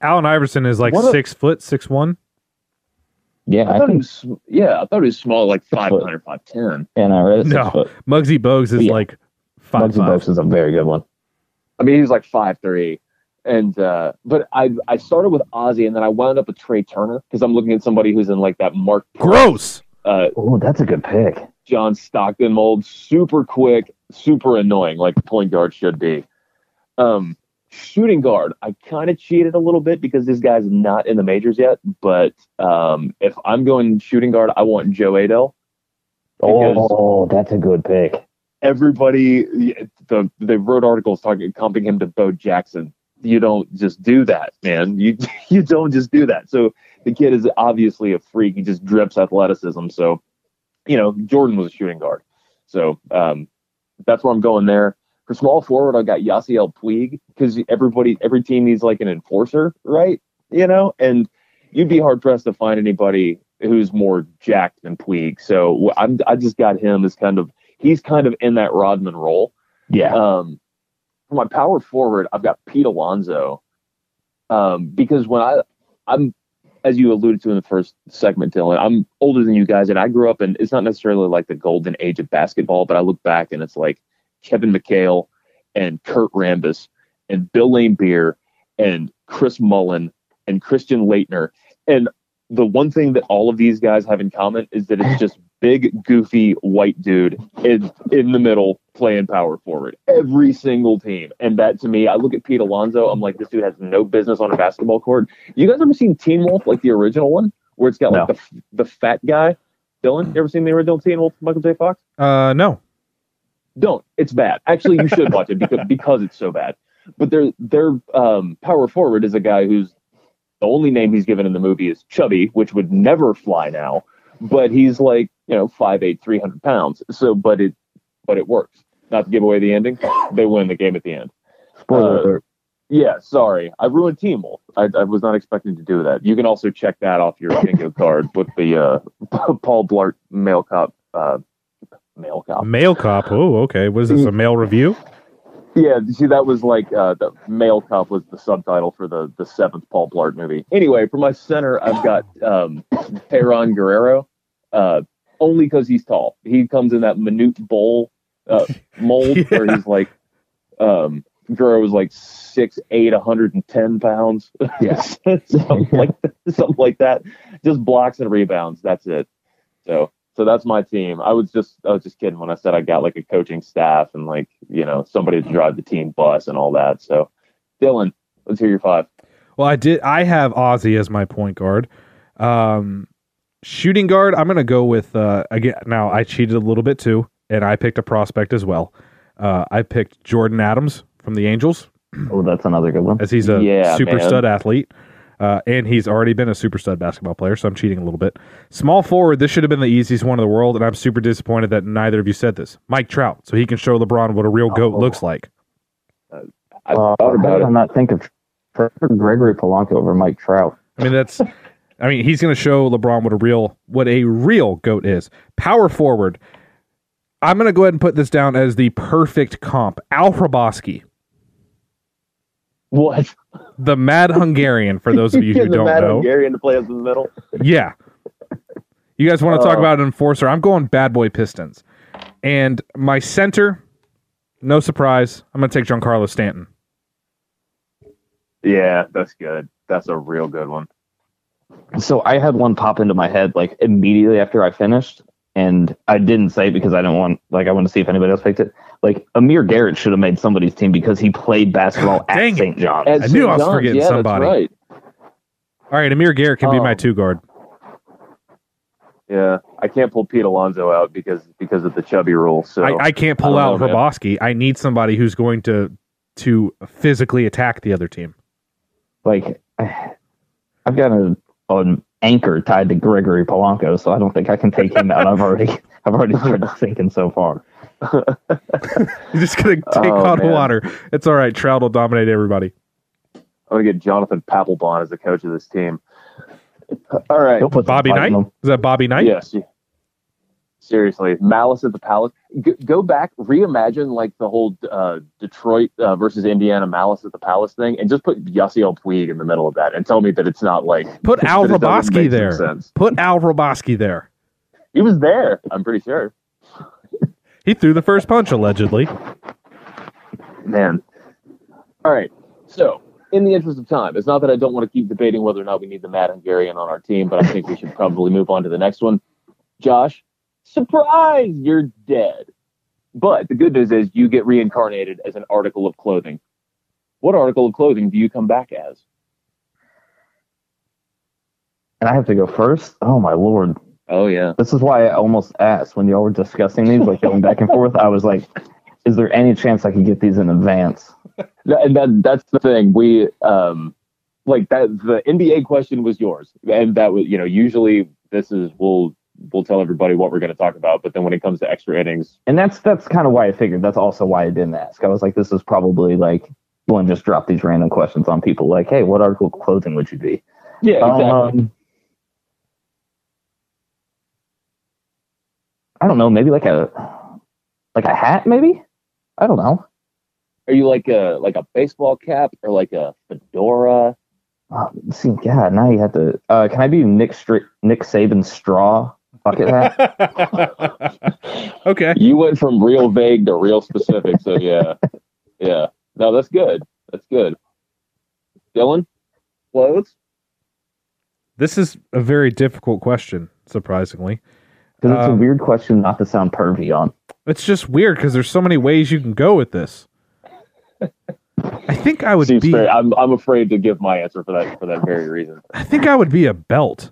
Allen Iverson is like a- six foot, six one. Yeah, I I, thought he was. Yeah, I thought he was small, like Six foot. 500, 5'10". And I read it No. foot. Muggsy Bogues is Yeah. like five Muggsy five. Bogues is a very good one. I mean, he's like five three, and uh, but I I started with Ozzie, and then I wound up with Trea Turner because I'm looking at somebody who's in like that Mark Gross. uh, Oh, that's a good pick. John Stockton mold, super quick, super annoying, like point guard should be. Um, shooting guard, I kind of cheated a little bit because this guy's not in the majors yet. But um, if I'm going shooting guard, I want Jo Adell. Because- Oh, that's a good pick. Everybody, the they wrote articles talking comping him to Bo Jackson. You don't just do that, man. You you don't just do that. So the kid is obviously a freak. He just drips athleticism. So, you know, Jordan was a shooting guard. So um, that's where I'm going there. For small forward, I got Yasiel Puig because everybody, every team needs like an enforcer, right? You know, and you'd be hard pressed to find anybody who's more jacked than Puig. So I'm, I just got him as kind of he's kind of in that Rodman role. Yeah. Um, for my power forward, I've got Pete Alonso. Um, because when I I'm as you alluded to in the first segment, Dylan, I'm older than you guys, and I grew up in. It's not necessarily like the golden age of basketball, but I look back and it's like Kevin McHale and Kurt Rambis and Bill Laimbeer and Chris Mullin and Christian Laettner. And the one thing that all of these guys have in common is that it's just big, goofy white dude in in the middle playing power forward. Every single team. And that to me, I look at Pete Alonso, I'm like, this dude has no business on a basketball court. You guys ever seen Teen Wolf, like the original one? Where it's got like No. the the fat guy? Dylan, you ever seen the original Teen Wolf, Michael J. Fox? Uh, no. Don't. It's bad. Actually, you should watch it because because it's so bad. But their their um, power forward is a guy who's the only name he's given in the movie is Chubby, which would never fly now. But he's like you know five eight, three hundred pounds. So, but it but it works. Not to give away the ending, they win the game at the end. Spoiler Uh, alert. Yeah, sorry, I ruined Teen Wolf. I, I was not expecting to do that. You can also check that off your bingo card with the uh, Paul Blart male cop. Uh, male cop. Male cop. Oh, okay. Was this a male review? Yeah, see, that was like uh, the male cop was the subtitle for the the seventh Paul Blart movie. Anyway, for my center, I've got um, Tayron Guerrero, uh, only because he's tall. He comes in that Manute Bol uh, mold where he's like, um, Guerrero was like six eight, 110 pounds. Yeah. something like something like that. Just blocks and rebounds. That's it. So so that's my team. I was just I was just kidding when I said I got like a coaching staff and like you know somebody to drive the team bus and all that. So Dylan, let's hear your five. Well, I did. I have Ozzie as my point guard. Um, shooting guard. I'm gonna go with uh, again. Now I cheated a little bit too, and I picked a prospect as well. Uh, I picked Jordyn Adams from the Angels Oh, that's another good one. as he's a Yeah, super man. stud athlete. Uh, and he's already been a super stud basketball player, so I'm cheating a little bit. Small forward, this should have been the easiest one in the world, and I'm super disappointed that neither of you said this. Mike Trout, so he can show LeBron what a real goat Oh. looks like. I Uh, thought how about did I it. not think of prefer Gregory Polanco over Mike Trout? I mean, that's. I mean, he's going to show LeBron what a real what a real goat is. Power forward. I'm going to go ahead and put this down as the perfect comp. Al Hrabosky, What? the Mad Hungarian. For those of you who the don't Mad know, Hungarian to play us in the middle. yeah. You guys want to talk Oh. about an enforcer? I'm going Bad Boy Pistons, and my center. No surprise, I'm going to take Giancarlo Stanton. Yeah, that's good. That's a real good one. So I had one pop into my head like immediately after I finished, and I didn't say it because I didn't want like I wanted to see if anybody else picked it. Like Amir Garrett should have made somebody's team because he played basketball at Dang. St. John's. At I knew I was John's, forgetting yeah, somebody. That's right. All right, Amir Garrett can be my Oh. two guard. Yeah, I can't pull Pete Alonso out because because of the chubby rule. So I, I can't pull I out don't know, man. I need somebody who's going to to physically attack the other team. like I've got a, an anchor tied to Gregory Polanco, so I don't think I can take him out. I've already I've already started thinking so far. You're just gonna take Oh, on man. water. It's all right. Trout will dominate everybody. I'm gonna get Jonathan Papelbon as the coach of this team. All right. He'll put some Bobby Knight in is that Bobby Knight? Yes. Seriously, Malice at the Palace. G- go back, reimagine like the whole uh, Detroit uh, versus Indiana Malice at the Palace thing, and just put Yasiel Puig in the middle of that, and tell me that it's not like Put Al it doesn't Hraboski make some there. Put Al Hrabosky there. He was there. I'm pretty sure. He threw the first punch allegedly. Man. All right. So, in the interest of time, it's not that I don't want to keep debating whether or not we need the Mad Hungarian on our team, but I think we should probably move on to the next one. Josh, surprise, you're dead. But the good news is you get reincarnated as an article of clothing. What article of clothing do you come back as? And I have to go first. Oh my lord! Oh yeah. This is why I almost asked when y'all were discussing these, like going back and forth. I was like, "Is there any chance I could get these in advance?" And that that's the thing. We um like that the NBA question was yours. And that was you know, usually this is we'll we'll tell everybody what we're gonna talk about, but then when it comes to extra innings, And that's that's kind of why I figured. That's also why I didn't ask. I was like, "This is probably like." One just drop these random questions on people, like, "Hey, what article of clothing would you be?" yeah, exactly. Um, I don't know. Maybe like a like a hat. Maybe I don't know. Are you like a like a baseball cap or like a fedora? Uh, see, God, now you have to. Uh, can I be Nick Stri- Nick Saban straw bucket hat? okay. You went from real vague to real specific. So yeah, yeah. No, that's good. That's good. Dylan, clothes. This is a very difficult question, surprisingly. Because it's a Um, weird question not to sound pervy on. It's just weird because there's so many ways you can go with this. I think I would Seems be. fair. I'm I'm afraid to give my answer for that for that very reason. I think I would be a belt.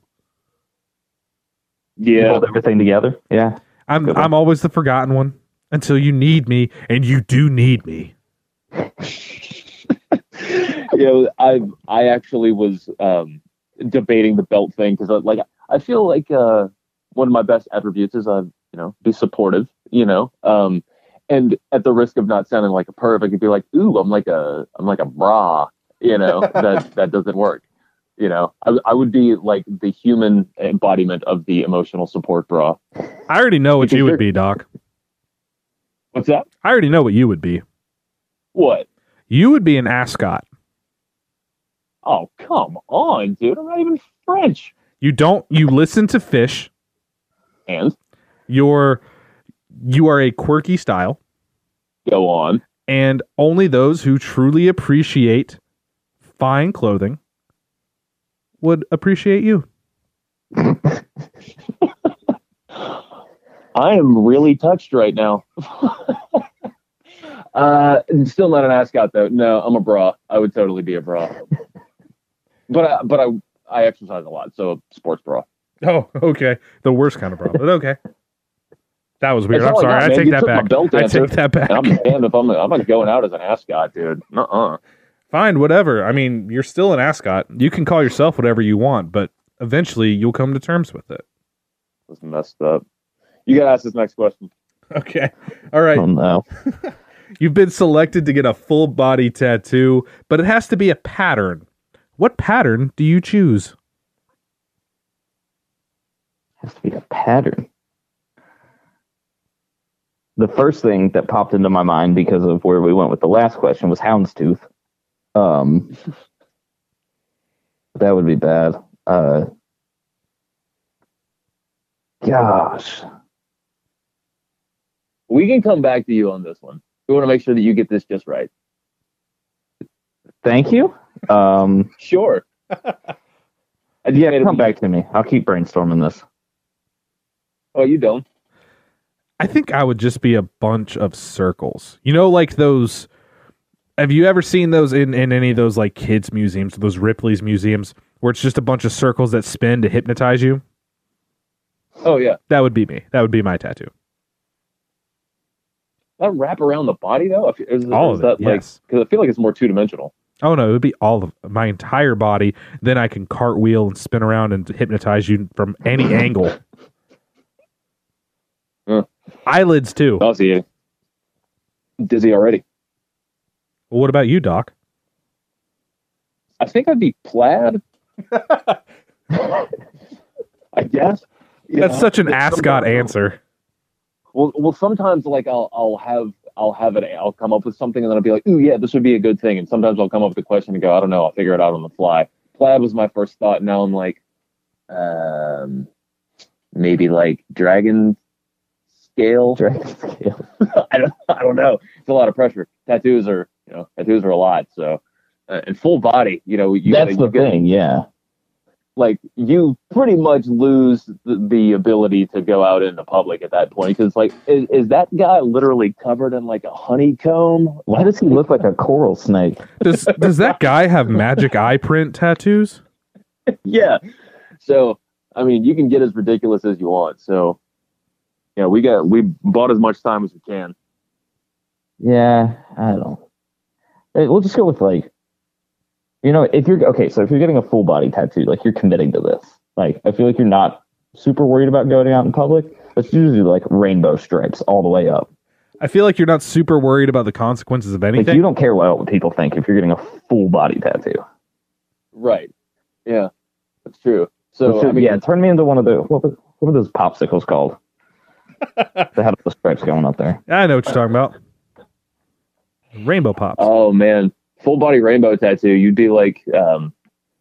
Yeah. Hold everything together. Yeah. I'm Good. I'm always the forgotten one until you need me, and you do need me. you know, I I actually was um, debating the belt thing because like I feel like uh, one of my best attributes is I you know be supportive, you know, um, and at the risk of not sounding like a perv, I could be like, ooh, I'm like a I'm like a bra, you know, that that doesn't work. You know, I, I would be like the human embodiment of the emotional support bra. I already know what Because you would be, Doc. What's that? I already know what you would be. What? You would be an ascot. Oh, come on, dude! I'm not even French. You don't. You listen to Phish. And You're you are a quirky style, go on. and only those who truly appreciate fine clothing would appreciate you. I am really touched right now. uh, still not an ascot though. No, I'm a bra. I would totally be a bra. but I, but I I exercise a lot, so sports bra. Oh, okay. The worst kind of bra, but okay. That was weird. I'm sorry. got, I man. take that back. I take that back. I'm damned if I'm I'm not going out as an ascot, dude. Uh-uh. Fine, whatever. I mean, you're still an ascot. You can call yourself whatever you want, but eventually you'll come to terms with it. That's messed up. You gotta ask this next question. Okay. All right. Oh no. You've been selected to get a full body tattoo, but it has to be a pattern. What pattern do you choose? has to be a pattern. The first thing that popped into my mind because of where we went with the last question was houndstooth. Um, that would be bad. Uh, gosh, We can come back to you on this one. We want to make sure that you get this just right. thank you. Um, Sure. yeah, come back to me. I'll keep brainstorming this. Oh, you don't. I think I would just be a bunch of circles. You know, like those. Have you ever seen those in, in any of those like kids museums, those Ripley's museums, where it's just a bunch of circles that spin to hypnotize you? Oh yeah. That would be me. That would be my tattoo. That wrap around the body though. If- Is, All is of it, that like yes. because I feel like it's more two dimensional. Oh no, it would be all of my entire body. Then I can cartwheel and spin around and hypnotize you from any angle. Huh. Eyelids too. I'll see you. Dizzy already. Well, what about you, Doc? I think I'd be plaid. I guess. That's know, such an ascot answer. Well, well, sometimes like I'll I'll have I'll have it. I'll come up with something and then I'll be like, oh yeah, this would be a good thing. And sometimes I'll come up with a question and go, I don't know, I'll figure it out on the fly. Plaid was my first thought. Now I'm like, um, maybe like dragon scale. Dragon scale. I don't I don't know. It's a lot of pressure. Tattoos are you know tattoos are a lot. So uh, and full body, you know, you That's gotta- the you get- thing. Yeah. like you pretty much lose the, the ability to go out in the public at that point because like is, is that guy literally covered in like a honeycomb Why does he look like a coral snake? Does does that guy have magic eye print tattoos? yeah so i mean you can get as ridiculous as you want so yeah we got we bought as much time as we can Yeah, I don't. Hey, We'll just go with like, you know, if you're okay. So if you're getting a full body tattoo, like you're committing to this. Like I feel like you're not super worried about going out in public. Let's usually do like rainbow stripes all the way up. I feel like you're not super worried about the consequences of Like anything. you don't care what people think if you're getting a full body tattoo. right yeah that's true so Which is- I mean, yeah, turn me into one of the what were, what were those popsicles called? they had the stripes going up there. I know what you're talking about. Rainbow pops. oh man full body rainbow tattoo you'd be like um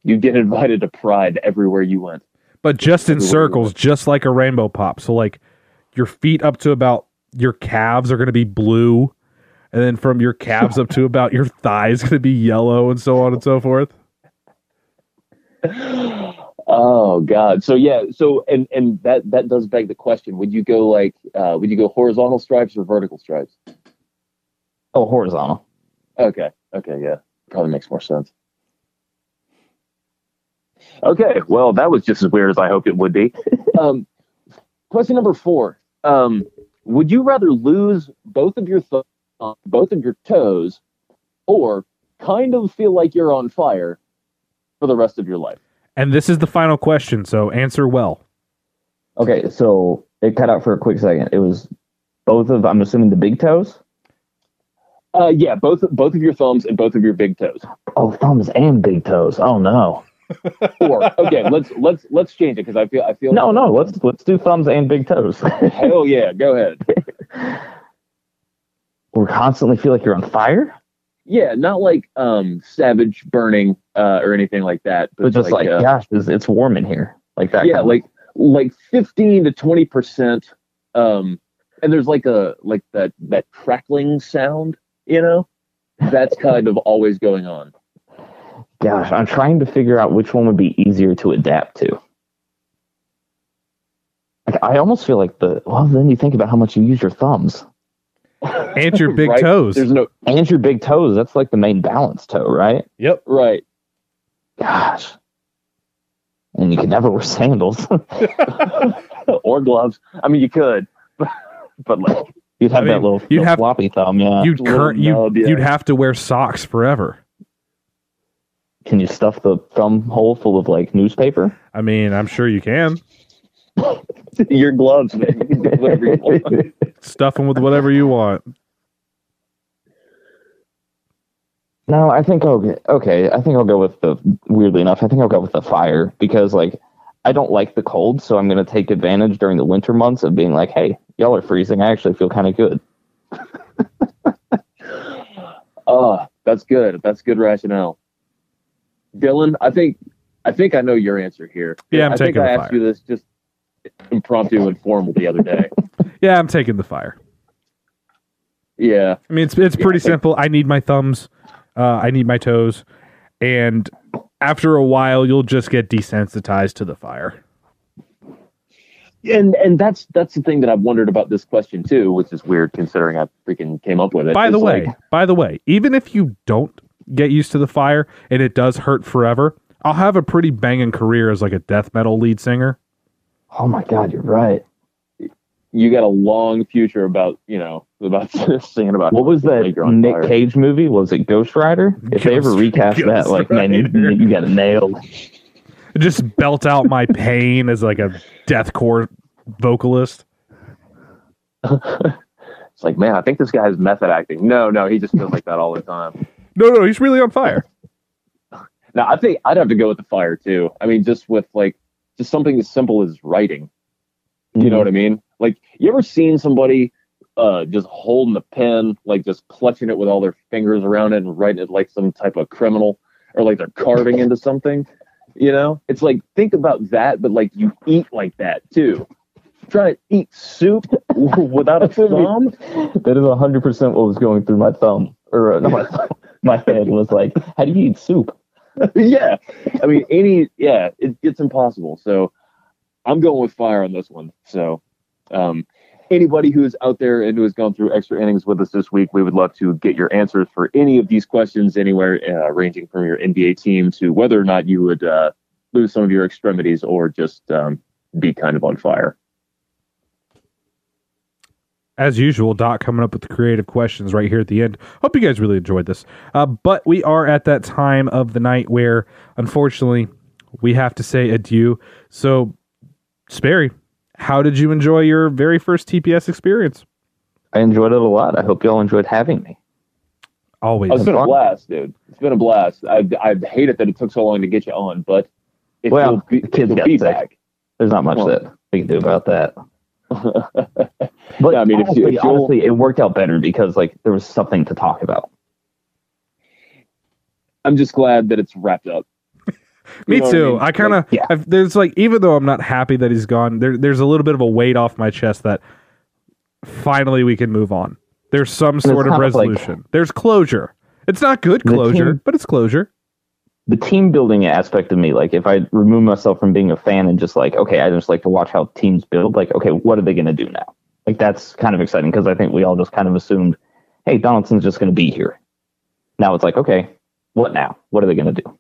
you'd get invited to Pride everywhere you went. but just in Everywhere circles, just like a rainbow pop. So like your feet up to about your calves are going to be blue, and then from your calves up to about your thighs going to be yellow, and so on and so forth. Oh God. So yeah. So and and that that does beg the question: Would you go like uh, would you go horizontal stripes or vertical stripes? Oh, horizontal. Okay. Okay. Yeah. Probably makes more sense. Okay. Well, that was just as weird as I hoped it would be. um, question number four: um, Would you rather lose both of your thumbs, both of your toes, or kind of feel like you're on fire for the rest of your life? And this is the final question, so answer well. Okay, so it cut out for a quick second. It was both of I'm assuming the big toes. Uh, yeah, both both of your thumbs and both of your big toes. Oh, thumbs and big toes. Oh no. Or okay, let's let's let's change it because I feel I feel No, no. Let's let's do thumbs and big toes. hell yeah, go ahead. or constantly feel like you're on fire, Yeah, not like um savage burning uh or anything like that, but, but just like, uh, gosh, it's, it's warm in here, like that. yeah, kind of- like like fifteen to twenty percent. Um, and there's like a like that that crackling sound, you know, that's kind of always going on. gosh, I'm trying to figure out which one would be easier to adapt to. Like, I almost feel like the well. Then you think about how much you use your thumbs And your big Right? toes. There's no and your big toes. That's like the main balance toe, right? Yep. right. Gosh. And you can never wear sandals. or gloves. I mean, you could, but, but like You'd have I that little, you'd have- floppy thumb, yeah. You'd cur- you nub, yeah. you'd have to wear socks forever. Can you stuff the thumb hole full of like newspaper? I mean, I'm sure you can your gloves, man. You whatever you want. stuff them with whatever you want. No, I think I'll get okay. I think I'll go with the weirdly enough. I think I'll go with the fire because like I don't like the cold, so I'm gonna take advantage during the winter months of being like, hey, y'all are freezing. I actually feel kind of good. Oh, that's good. That's good rationale. Dylan, I think I think I know your answer here. Yeah, I'm I think taking I the asked fire. you this just impromptu and formal the other day. Yeah, I'm taking the fire. yeah. I mean, it's it's Yeah, pretty I think- simple. I need my thumbs, uh, I need my toes, and after a while, you'll just get desensitized to the fire. And and that's that's the thing that I've wondered about this question too, which is weird considering I freaking came up with it. By the It's way, like, by the way, even if you don't get used to the fire and it does hurt forever, I'll have a pretty banging career as like a death metal lead singer. Oh my god, you're right. You got a long future about you know about singing about What was that Like you're on Nick fire. Cage movie? Was it Ghost Rider? If they ever Ghost- recast that, Ghost like man, you, Rider. you got it nailed. Just belt out my pain as like a deathcore vocalist. It's like, man, I think this guy's method acting. No, no, he just feels like that all the time. No, no, he's really on fire. Now, I think I'd have to go with the fire too. I mean, just with like just something as simple as writing. You know what I mean? Like, you ever seen somebody uh, just holding a pen, like just clutching it with all their fingers around it and writing it like some type of criminal, or like they're carving into something? You know, it's like think about that, but like you eat like that too. Try to eat soup without a thumb. That is hundred percent what was going through my thumb or uh, not my thumb, my head was like, how do you eat soup? yeah. I mean, any, yeah, it, it's impossible. So I'm going with fire on this one. So, um, anybody who's out there and who has gone through extra innings with us this week, we would love to get your answers for any of these questions anywhere, uh, ranging from your NBA team to whether or not you would uh, lose some of your extremities or just um, be kind of on fire. as usual, Doc coming up with the creative questions right here at the end. Hope you guys really enjoyed this. Uh, but we are at that time of the night where, unfortunately, we have to say adieu. So, Sperry, how did you enjoy your very first TPS experience? I enjoyed it a lot. I hope y'all enjoyed having me. Always. Oh, it's been a blast, dude. It's been a blast. I, I hate it that it took so long to get you on, but it's Well, your fe- the kids your got sick. feedback. There's not much Well. that we can do about that. But Yeah, I mean, honestly, if you'll- honestly, it worked out better because like there was something to talk about. I'm just glad that it's wrapped up. Me know what I too. mean? I, kind of Like, there's like even though I'm not happy that he's gone, there there's a little bit of a weight off my chest that finally we can move on. There's some sort of kind of like- resolution. there's closure. It's not good closure, team- but it's closure. the team building aspect of me, like if I remove myself from being a fan and just like, okay, I just like to watch how teams build, like, okay, what are they going to do now? Like that's kind of exciting because I think we all just kind of assumed, hey, Donaldson's just going to be here. Now it's like, okay, what now? What are they going to do?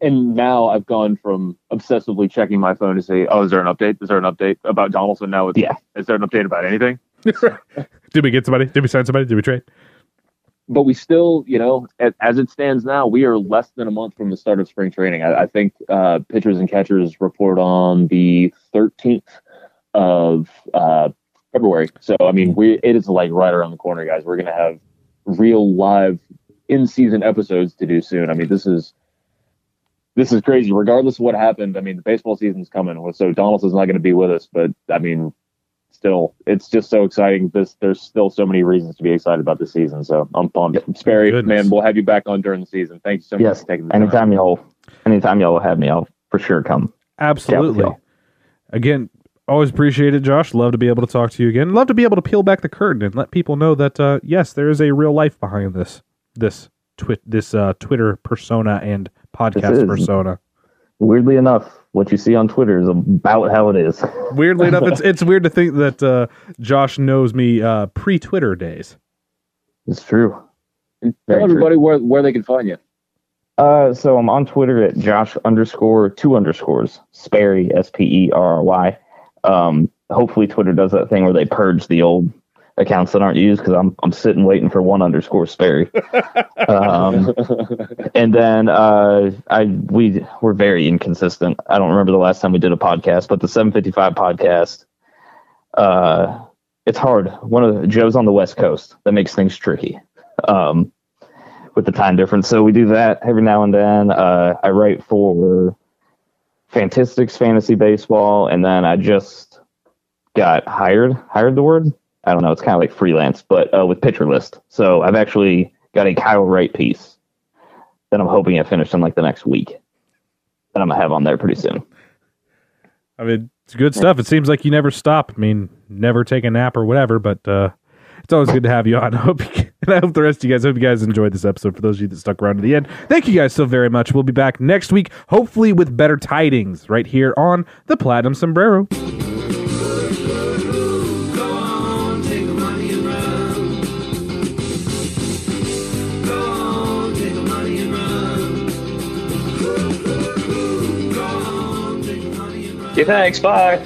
And now I've gone from obsessively checking my phone to say, "Oh, is there an update? Is there an update about Donaldson?" Now it's, Yeah. Is there an update about anything? Did we get somebody? Did we sign somebody? Did we trade? But we still, you know, as, as it stands now, we are less than a month from the start of spring training. I, I think uh, pitchers and catchers report on the 13th of uh, February. So I mean, we it is like right around the corner, guys. We're gonna have real live in season episodes to do soon. I mean, this is this is crazy. Regardless of what happened, I mean, the baseball season's coming. So Donaldson's not going to be with us, but I mean, still, it's just so exciting. This there's still so many reasons to be excited about this season. So I'm pumped. Sperry, Goodness. man, we'll have you back on during the season. Thank you so much Yes, for taking the time. anytime y'all, anytime y'all have me, I'll for sure come. Absolutely. Again, always appreciate it, Josh. Love to be able to talk to you again. Love to be able to peel back the curtain and let people know that uh, yes, there is a real life behind this this twi- this uh, Twitter persona and podcast persona. Weirdly enough, what you see on Twitter is about how it is. Weirdly enough, it's it's weird to think that uh, Josh knows me uh, pre Twitter days. It's true. Tell Very true. everybody where where they can find you. Uh, so I'm on Twitter at Josh underscore two underscores Sperry S P E R R Y. Um, hopefully Twitter does that thing where they purge the old accounts that aren't used because I'm I'm sitting waiting for one underscore Sperry. um, and then uh, I we we're very inconsistent. I don't remember the last time we did a podcast, but the 755 podcast. Uh, it's hard. One of the, Joe's on the West Coast. That makes things tricky. Um, with the time difference. So we do that every now and then. Uh, I write for Fantastics Fantasy Baseball, and then I just got hired. Hired the word? I don't know. It's kind of like freelance, but uh, with Pitcher List. So I've actually got a Kyle Wright piece that I'm hoping to finish in like the next week. That I'm gonna have on there pretty soon. I mean, it's good stuff. It seems like you never stop. I mean, never take a nap or whatever, but uh, it's always good to have you on. I hope you, I hope the rest of you guys I hope you guys enjoyed this episode. For those of you that stuck around to the end, thank you guys so very much. We'll be back next week, hopefully with better tidings, right here on the Platinum Sombrero. Thanks. Bye.